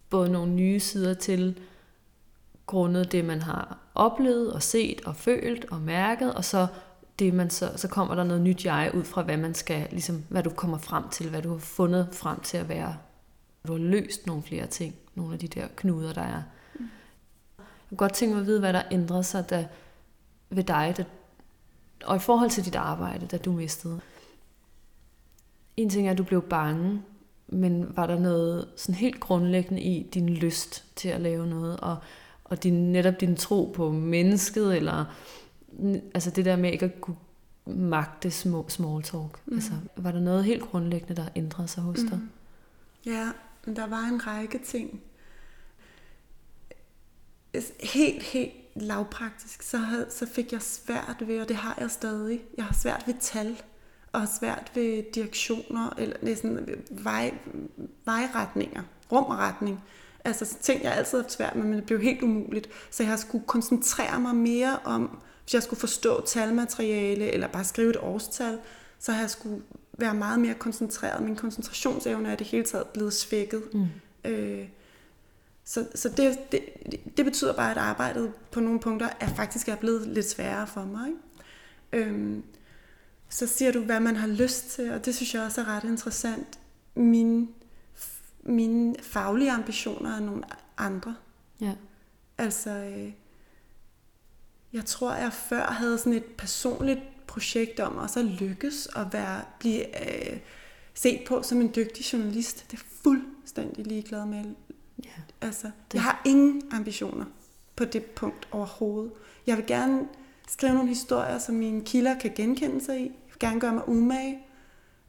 både nogle nye sider til, grundet det, man har oplevet og set og følt og mærket, og så det man så, så kommer der noget nyt jeg ud fra, hvad man skal, ligesom, hvad du kommer frem til, hvad du har fundet frem til at være. Du har løst nogle flere ting, nogle af de der knuder, der er. Jeg kunne godt tænke mig at vide, hvad der ændrede sig da, ved dig, da, og i forhold til dit arbejde, da du mistede. En ting er, at du blev bange, men var der noget sådan helt grundlæggende i din lyst til at lave noget, og, og din, netop din tro på mennesket, eller altså det der med ikke at kunne magte små small talk. Mm. Altså, var der noget helt grundlæggende, der ændrede sig hos dig? Mm. Ja, men der var en række ting. Helt, helt lavpraktisk, så, havde, så fik jeg svært ved, og det har jeg stadig, jeg har svært ved tal, og har svært ved direktioner, eller næsten vej, vejretninger, rumretning. Altså ting, jeg altid har haft svært med, men det blev helt umuligt. Så jeg skulle koncentrere mig mere om, hvis jeg skulle forstå talmateriale, eller bare skrive et årstal, så har jeg skulle være meget mere koncentreret. Min koncentrationsevne er det hele taget blevet svækket. Mm. Øh, så så det, det, det betyder bare, at arbejdet på nogle punkter er faktisk er blevet lidt sværere for mig. Ikke? Øhm, så siger du, hvad man har lyst til, og det synes jeg også er ret interessant. Mine, mine faglige ambitioner er nogle andre. Ja. Altså, øh, jeg tror, jeg før havde sådan et personligt projekt om også at lykkes og være, blive øh, set på som en dygtig journalist. Det er fuldstændig ligeglad med. Ja. Altså, det. jeg har ingen ambitioner på det punkt overhovedet. Jeg vil gerne skrive nogle historier, som mine kilder kan genkende sig i. Jeg vil gerne gøre mig umage.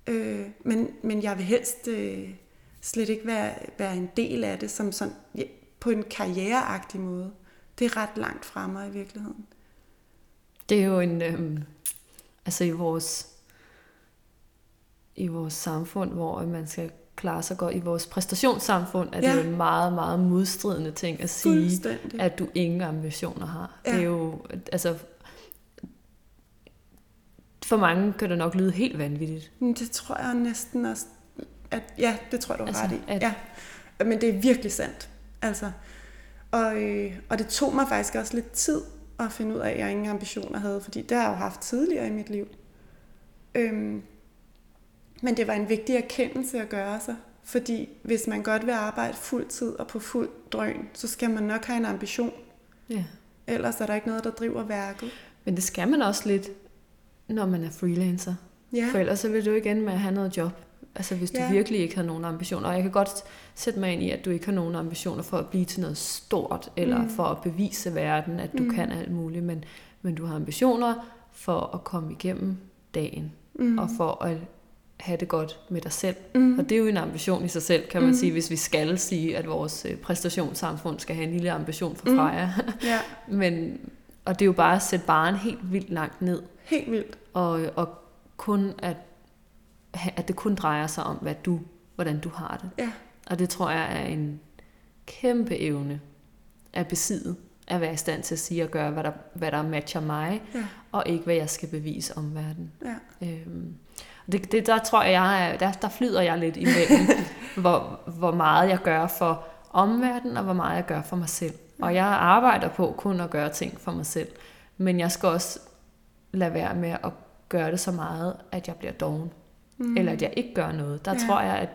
Øh, men, men jeg vil helst øh, slet ikke være, være en del af det som sådan, ja, på en karriereagtig måde. Det er ret langt fra mig i virkeligheden. Det er jo en, øh, altså i vores, i vores samfund, hvor man skal klare sig godt i vores præstationssamfund, er ja. det jo en meget, meget modstridende ting at sige, at du ingen ambitioner har. Ja. Det er jo, altså, for mange kan det nok lyde helt vanvittigt. Det tror jeg næsten også, at, ja, det tror jeg, du altså, ret i. At... Ja. Men det er virkelig sandt. Altså, og, øh, og det tog mig faktisk også lidt tid at finde ud af, at jeg ingen ambitioner havde, fordi det har jeg jo haft tidligere i mit liv. Øhm, men det var en vigtig erkendelse at gøre sig, fordi hvis man godt vil arbejde fuld tid og på fuld drøn, så skal man nok have en ambition. Ja. Ellers er der ikke noget, der driver værket. Men det skal man også lidt, når man er freelancer. Ja. For ellers så vil du igen med at have noget job. Altså hvis du Ja. virkelig ikke har nogen ambitioner. Og jeg kan godt sætte mig ind i, at du ikke har nogen ambitioner for at blive til noget stort, eller Mm. for at bevise verden, at du Mm. kan alt muligt. Men, men du har ambitioner for at komme igennem dagen, Mm. og for at have det godt med dig selv. Mm. Og det er jo en ambition i sig selv, kan man Mm. sige, hvis vi skal sige, at vores øh, præstationssamfund skal have en lille ambition for Mm. Freja. Ja, Men, og det er jo bare at sætte baren helt vildt langt ned, helt vildt. og, og kun at, at det kun drejer sig om, hvad du, hvordan du har det. Ja. Og det tror jeg er en kæmpe evne at besidde, at være i stand til at sige og gøre, hvad der, hvad der matcher mig, Ja. og ikke hvad jeg skal bevise om verden. Ja. Øhm, det, det, der tror jeg, er, der, der flyder jeg lidt imellem, hvor, hvor meget jeg gør for omverdenen, og hvor meget jeg gør for mig selv. Og jeg arbejder på kun at gøre ting for mig selv. Men jeg skal også lade være med at gøre det så meget, at jeg bliver doven. Mm. Eller at jeg ikke gør noget. Der Ja. tror jeg, at,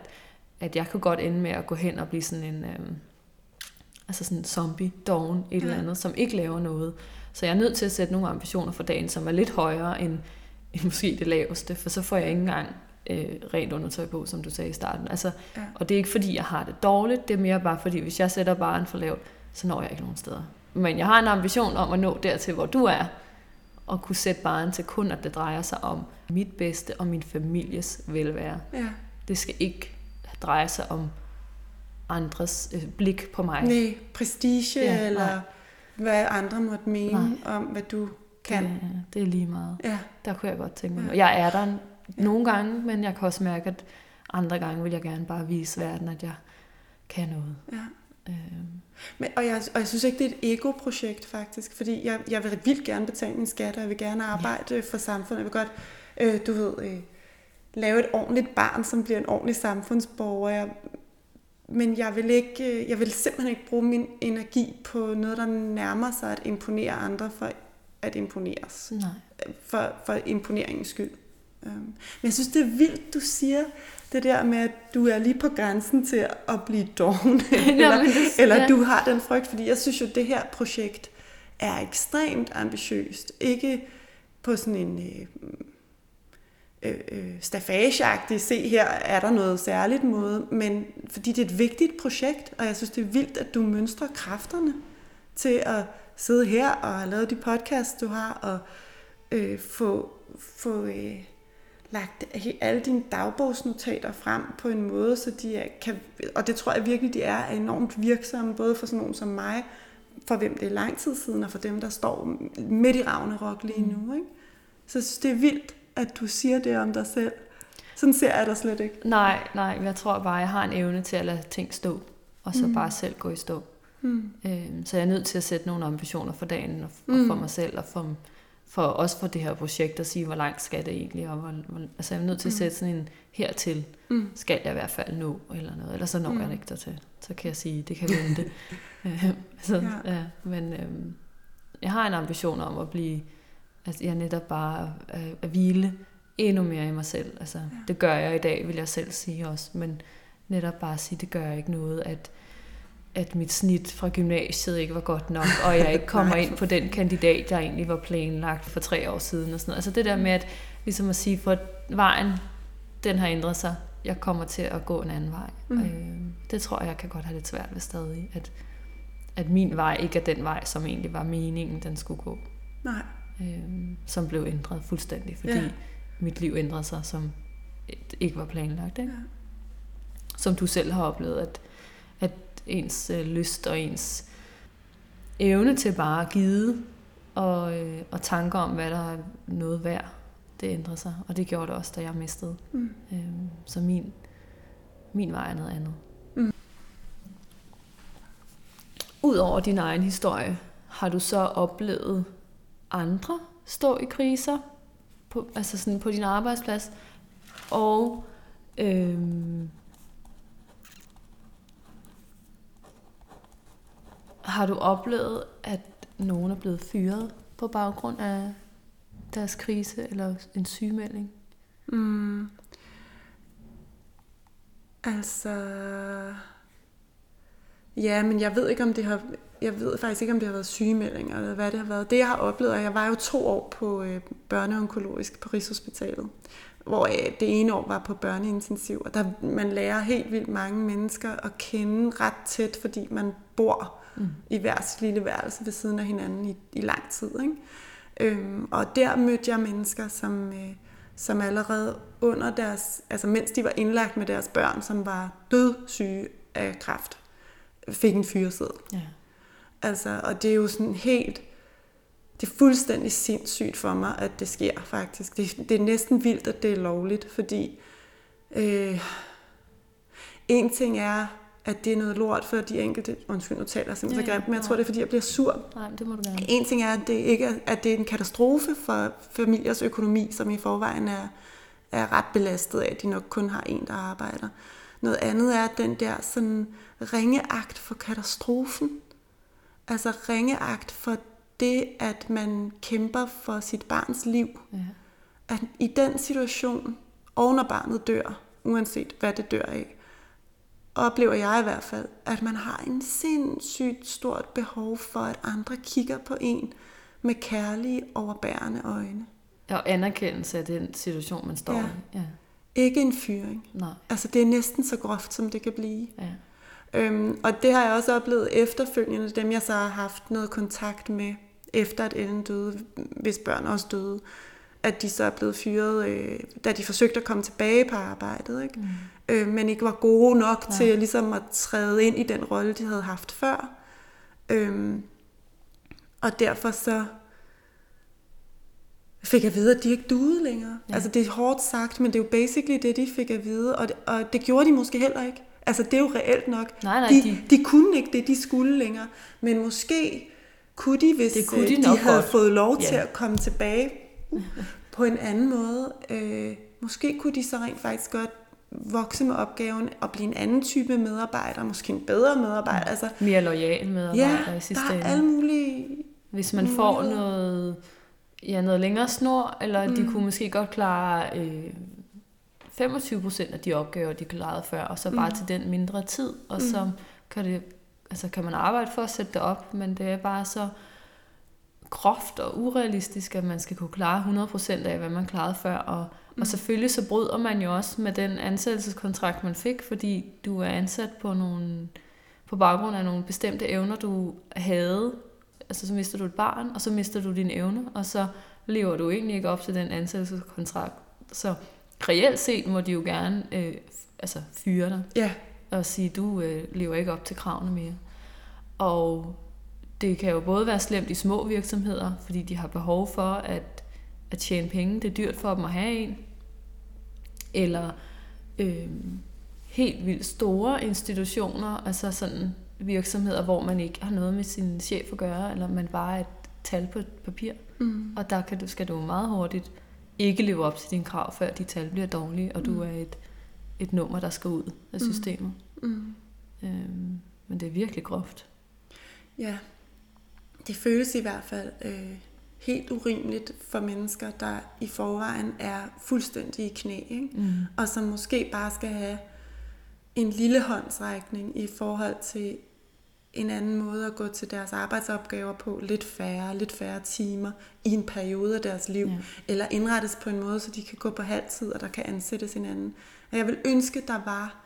at jeg kan godt ende med at gå hen og blive sådan en... Øhm, altså sådan en zombie, doven, et Ja. eller andet, som ikke laver noget. Så jeg er nødt til at sætte nogle ambitioner for dagen, som er lidt højere end, end måske det laveste, for så får jeg ikke engang øh, rent undertøj på, som du sagde i starten. Altså, Ja. Og det er ikke fordi, jeg har det dårligt, det er mere bare fordi, hvis jeg sætter baren for lavt, så når jeg ikke nogen steder. Men jeg har en ambition om at nå dertil, hvor du er, og kunne sætte baren til kun, at det drejer sig om mit bedste og min families velvære. Ja. Det skal ikke dreje sig om andres øh, blik på mig. Nej, prestige Ja, ja, eller nej. hvad andre måtte mene Nej. om, hvad du kan. Det, det er lige meget. Ja, Der kunne jeg godt tænke mig. Ja. Jeg er der nogle gange, men jeg kan også mærke, at andre gange vil jeg gerne bare vise verden, at jeg kan noget. Ja. Øhm, Men, og, jeg, og jeg synes ikke, det er et ego-projekt faktisk, fordi jeg, jeg vil vildt gerne betale min skat, og jeg vil gerne arbejde ja. for samfundet. Jeg vil godt, øh, du ved, øh, lave et ordentligt barn, som bliver en ordentlig samfundsborger. Jeg, men jeg vil, ikke, øh, jeg vil simpelthen ikke bruge min energi på noget, der nærmer sig at imponere andre for at imponeres. nej. For, for imponeringens skyld. Øhm, Men jeg synes, det er vildt, du siger det der med, at du er lige på grænsen til at blive doven, eller, det- eller ja. du har den frygt, fordi jeg synes jo, det her projekt er ekstremt ambitiøst. Ikke på sådan en øh, øh, øh, stafageagtig, se her er der noget særligt måde, men fordi det er et vigtigt projekt, og jeg synes, det er vildt, at du mønstrer kræfterne til at sidde her og have lavet de podcasts, du har, og øh, få, få øh, lagt alle dine dagbogsnotater frem på en måde, så de er, kan, og det tror jeg virkelig, de er, er enormt virksomme, både for sådan nogen som mig, for hvem det er lang tid siden, og for dem, der står midt i Ragnarok lige nu. Ikke? Så jeg synes, det er vildt, at du siger det om dig selv. Sådan ser jeg dig slet ikke. Nej, nej, men jeg tror bare, jeg har en evne til at lade ting stå, og så mm. bare selv gå i stå. Mm. Øhm, så jeg er nødt til at sætte nogle ambitioner for dagen, og, mm. og for mig selv, og for, for også for det her projekt, at sige, hvor langt skal det egentlig, og hvor, hvor, altså jeg er nødt til at sætte sådan en hertil, Mm. skal jeg i hvert fald nå, eller noget, ellers så når mm. jeg ikke dertil. Så kan jeg sige, det kan vente. Øhm, så, Ja. ja. Men øhm, jeg har en ambition om at blive, altså jeg netop bare at, at hvile endnu mere i mig selv. Altså, ja. Det gør jeg i dag, vil jeg selv sige også, men netop bare at sige, det gør ikke noget, at at mit snit fra gymnasiet ikke var godt nok, og jeg ikke kommer ind på den kandidat, jeg egentlig var planlagt for tre år siden. Og sådan noget. Altså det der med, at, ligesom at sige, for vejen, den har ændret sig. Jeg kommer til at gå en anden vej. Mm. Øh, det tror jeg, jeg kan godt have lidt svært ved stadig. At, at min vej ikke er den vej, som egentlig var meningen, den skulle gå. Nej. Øh, som blev ændret fuldstændig, fordi Ja. mit liv ændrede sig, som ikke var planlagt. Ikke? Ja. Som du selv har oplevet, at ens øh, lyst og ens evne til bare at give og, øh, og tanker om, hvad der er noget værd, det ændrer sig. Og det gjorde det også, da jeg mistede. Mm. Øh, så min, min vej er noget andet. Mm. Udover din egen historie, har du så oplevet andre stå i kriser, på, altså sådan på din arbejdsplads, og øhm, har du oplevet, at nogen er blevet fyret på baggrund af deres krise eller en sygemelding? Mm. Altså... Ja, men jeg ved ikke, om det har... Jeg ved faktisk ikke, om det har været sygemeldinger, eller hvad det har været. Det, jeg har oplevet, og jeg var jo to år på øh, børneonkologisk på Rigshospitalet, hvor øh, det ene år var på børneintensiv, og der man lærer helt vildt mange mennesker at kende ret tæt, fordi man bor Mm. i hver lille værelse ved siden af hinanden i, i lang tid. Ikke? Øhm, og der mødte jeg mennesker, som, øh, som allerede under deres, altså mens de var indlagt med deres børn, som var dødssyge af kræft, fik en fyreseddel. Ja. Altså, og det er jo sådan helt, det er fuldstændig sindssygt for mig, at det sker faktisk. Det, det er næsten vildt, at det er lovligt, fordi øh, en ting er, at det er noget lort for de enkelte, undskyld, nu taler jeg simpelthen så Ja, ja, grimt, men jeg tror, det er, fordi jeg bliver sur. Nej, det må du gerne. En ting er, at det, ikke er, at det er en katastrofe for familiers økonomi, som i forvejen er, er ret belastet af, at de nok kun har en, der arbejder. Noget andet er den der sådan ringeagt for katastrofen. Altså ringeagt for det, at man kæmper for sit barns liv. Ja. At i den situation, og når barnet dør, uanset hvad det dør af, oplever jeg i hvert fald, at man har en sindssygt stort behov for, at andre kigger på en med kærlige, overbærende øjne. Og anerkendelse af den situation, man står Ja. i. Ja. Ikke en fyring. Nej. Altså det er næsten så groft, som det kan blive. Ja. Øhm, og det har jeg også oplevet efterfølgende, dem jeg så har haft noget kontakt med, efter at Ellen døde, hvis børn også døde, at de så er blevet fyret, øh, da de forsøgte at komme tilbage på arbejdet, ikke? Mm. Øh, men ikke var gode nok Nej. til ligesom at træde ind i den rolle, de havde haft før. Øhm, og derfor så fik jeg at vide, at de ikke duede længere. Ja. Ja. Altså det er hårdt sagt, men det er jo basically det, de fik at vide, og det, og det gjorde de måske heller ikke. Altså, det er jo reelt nok. Nej, nej, de, de- de kunne ikke det, de skulle længere. Men måske kunne de, hvis Det kunne øh, de de, nok havde godt. fået lov til Ja. at komme tilbage på en anden måde. Øh, måske kunne de så rent faktisk godt vokse med opgaven og blive en anden type medarbejder, måske en bedre medarbejder. Altså, Mere lojal medarbejder ja, i sidste der er ende. alle mulige... Hvis man får muligheder. noget, ja, noget længere snor, eller mm. de kunne måske godt klare øh, 25 procent af de opgaver, de klarede før, og så bare Mm. til den mindre tid, og så kan, det, altså kan man arbejde for at sætte det op, men det er bare så groft og urealistisk, at man skal kunne klare 100 procent af, hvad man klarede før, og, mm. og selvfølgelig så bryder man jo også med den ansættelseskontrakt, man fik, fordi du er ansat på nogle på baggrund af nogle bestemte evner, du havde, altså så mister du et barn, og så mister du dine evner, og så lever du egentlig ikke op til den ansættelseskontrakt. Så reelt set må de jo gerne øh, altså fyre dig Ja, og sige, du øh, lever ikke op til kravene mere. Og det kan jo både være slemt i små virksomheder, fordi de har behov for at, at tjene penge. Det er dyrt for dem at have en. Eller øh, helt vildt store institutioner, altså sådan virksomheder, hvor man ikke har noget med sin chef at gøre, eller man bare er et tal på et papir. mm. Og der kan du, skal du meget hurtigt ikke leve op til dine krav, før de tal bliver dårlige, og du er et, et nummer, der skal ud af systemet. Mm. Øhm, men det er virkelig groft. Ja, det føles i hvert fald øh, helt urimeligt for mennesker, der i forvejen er fuldstændig i knæ, ikke? Mm. og som måske bare skal have en lille håndsrækning i forhold til en anden måde at gå til deres arbejdsopgaver på, lidt færre, lidt færre timer i en periode af deres liv, Ja. eller indrettes på en måde, så de kan gå på halvtid, og der kan ansættes hinanden. Og jeg vil ønske, der var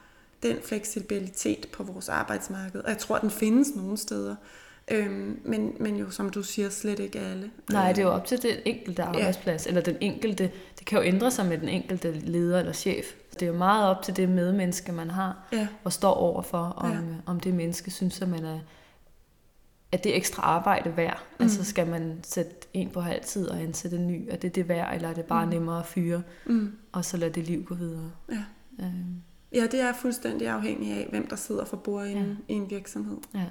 den fleksibilitet på vores arbejdsmarked, og jeg tror, den findes nogle steder, øhm, men, men jo, som du siger, slet ikke alle. Nej, det er jo op til den enkelte arbejdsplads, eller den enkelte, det kan jo ændre sig med den enkelte leder eller chef. Det er jo meget op til det medmenneske, man har, Ja, og står overfor, om, Ja. om det menneske synes, at man er at det ekstra arbejde værd. Mm. Altså skal man sætte en på halv tid og ansætte en ny, er det det værd, eller er det bare mm. nemmere at fyre, mm, og så lade det liv gå videre? ja. Øhm, ja, det er fuldstændig afhængig af, hvem der sidder for bord i en, Ja. i en virksomhed. Ja.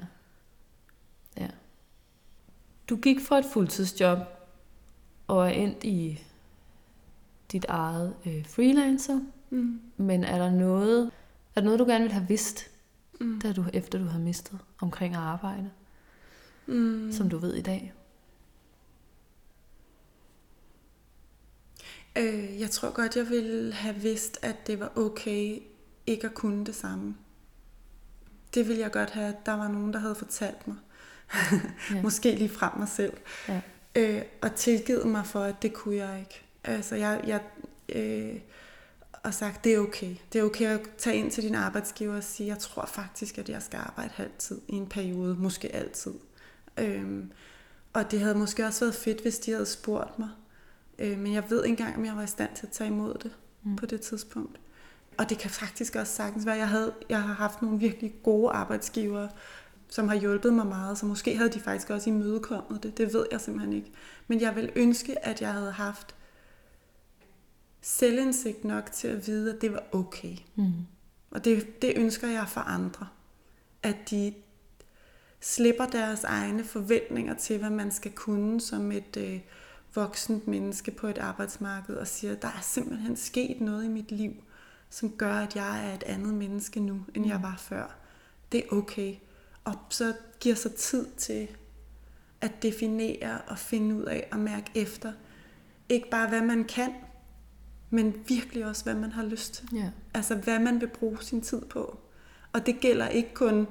Ja. Du gik fra et fuldtidsjob og er endt i dit eget øh, freelancer, Mm. men er der noget, er der noget, du gerne ville have vidst, Mm. da du, efter du har mistet omkring at arbejde, Mm. som du ved i dag? Øh, jeg tror godt, jeg ville have vidst, at det var okay ikke at kunne det samme. Det ville jeg godt have, at der var nogen, der havde fortalt mig. Ja. Måske lige frem mig selv. Ja. Øh, og tilgivet mig for, at det kunne jeg ikke. Altså, jeg, jeg øh, og sagt, det er okay. Det er okay at tage ind til din arbejdsgiver og sige, jeg tror faktisk, at jeg skal arbejde halvtid i en periode, måske altid. Øhm, og det havde måske også været fedt, hvis de havde spurgt mig. Øh, men jeg ved ikke engang, om jeg var i stand til at tage imod det Mm. på det tidspunkt. Og det kan faktisk også sagtens være, jeg, havde, jeg har haft nogle virkelig gode arbejdsgivere, som har hjulpet mig meget, så måske havde de faktisk også imødekommet det. Det ved jeg simpelthen ikke. Men jeg vil ønske, at jeg havde haft selvindsigt nok til at vide, at det var okay. Mm. Og det, det ønsker jeg for andre. At de slipper deres egne forventninger til, hvad man skal kunne som et øh, voksent menneske på et arbejdsmarked, og siger, der er simpelthen sket noget i mit liv, som gør, at jeg er et andet menneske nu, end jeg var før. Det er okay. Og så giver sig tid til at definere og finde ud af og mærke efter. Ikke bare, hvad man kan, men virkelig også, hvad man har lyst til. Ja. Altså, hvad man vil bruge sin tid på. Og det gælder ikke kun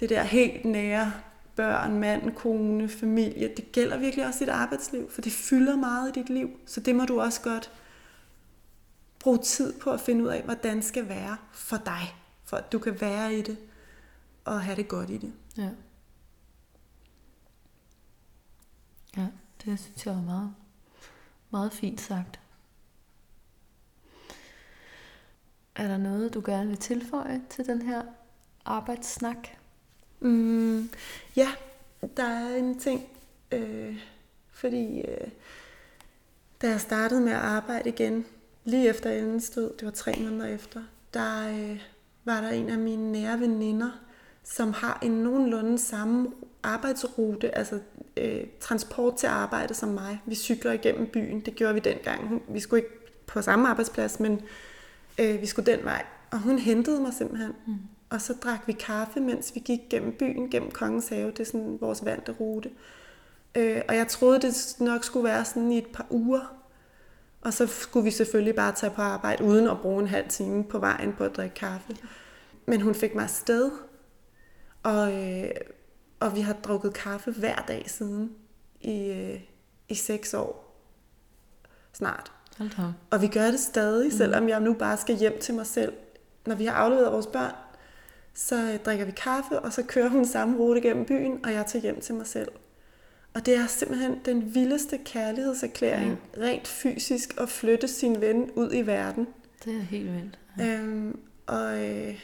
det der helt nære børn, mand, kone, familie. Det gælder virkelig også dit arbejdsliv, for det fylder meget i dit liv. Så det må du også godt bruge tid på at finde ud af, hvordan det skal være for dig. For at du kan være i det og have det godt i det. Ja. Ja, det synes jeg er meget, meget fint sagt. Er der noget, du gerne vil tilføje til den her arbejdssnak? Mm, ja, der er en ting, øh, fordi øh, da jeg startede med at arbejde igen, lige efter Ellens død, det var tre måneder efter, der, øh, var der en af mine nære veninder, som har en nogenlunde samme arbejdsrute, altså øh, transport til arbejde som mig. Vi cykler igennem byen, det gjorde vi dengang. Vi skulle ikke på samme arbejdsplads, men øh, vi skulle den vej. Og hun hentede mig simpelthen. Mm. Og så drak vi kaffe, mens vi gik gennem byen, gennem Kongens Have. Det er sådan vores vante rute. Øh, og jeg troede, det nok skulle være sådan i et par uger. Og så skulle vi selvfølgelig bare tage på arbejde, uden at bruge en halv time på vejen på at drikke kaffe. Men hun fik mig afsted, og, øh, og vi har drukket kaffe hver dag siden i, øh, i seks år snart. Okay. Og vi gør det stadig, selvom jeg nu bare skal hjem til mig selv. Når vi har afleveret vores børn, så øh, drikker vi kaffe, og så kører hun samme rute gennem byen, og jeg tager hjem til mig selv. Og det er simpelthen den vildeste kærlighedserklæring, ja. rent fysisk, at flytte sin ven ud i verden. Det er helt vildt. Ja. Øhm, og, øh,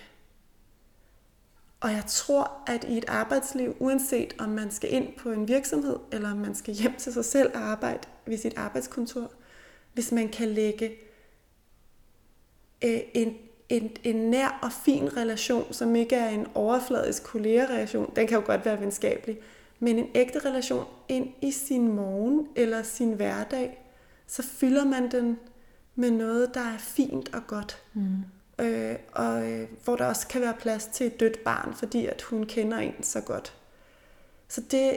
og jeg tror, at i et arbejdsliv, uanset om man skal ind på en virksomhed, eller om man skal hjem til sig selv og arbejde ved sit arbejdskontor, hvis man kan lægge øh, en, en, en nær og fin relation, som ikke er en overfladisk kollegerelation, den kan jo godt være venskabelig, men en ægte relation ind i sin morgen eller sin hverdag, så fylder man den med noget, der er fint og godt. Mm. Øh, og øh, hvor der også kan være plads til et dødt barn, fordi at hun kender en så godt. Så det,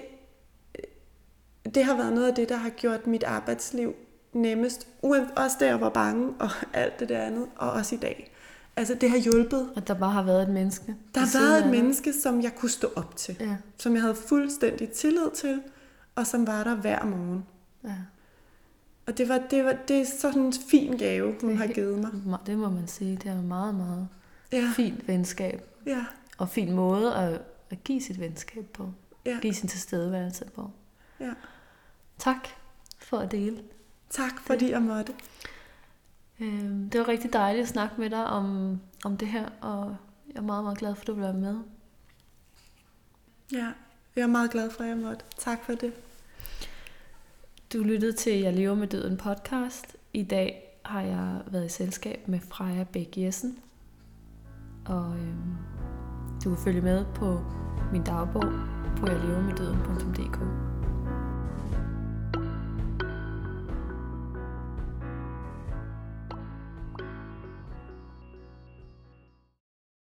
det har været noget af det, der har gjort mit arbejdsliv nemmest. Også da jeg var bange og alt det der andet, og også i dag. Altså det har hjulpet. At der bare har været et menneske. Der har været et menneske, som jeg kunne stå op til. Ja. Som jeg havde fuldstændig tillid til, og som var der hver morgen. Ja. Og det, var, det, var, det er sådan en fin gave, hun Det har givet mig. Det må man sige. Det er meget, meget Ja, fint venskab. ja, Og fin måde at, at give sit venskab på. ja, Give sin tilstedeværelse på. ja. Tak for at dele. Tak fordi jeg måtte. Øhm, Det var rigtig dejligt at snakke med dig om, om det her, og jeg er meget, meget glad for, at du være med. Ja, jeg er meget glad for, at jeg måtte. Tak for det. Du lyttede til Jeg lever med døden podcast. I dag har jeg været i selskab med Freja Bæk Jessen. Og øhm, du kan følge med på min dagbog på jeglevermeddøden.dk.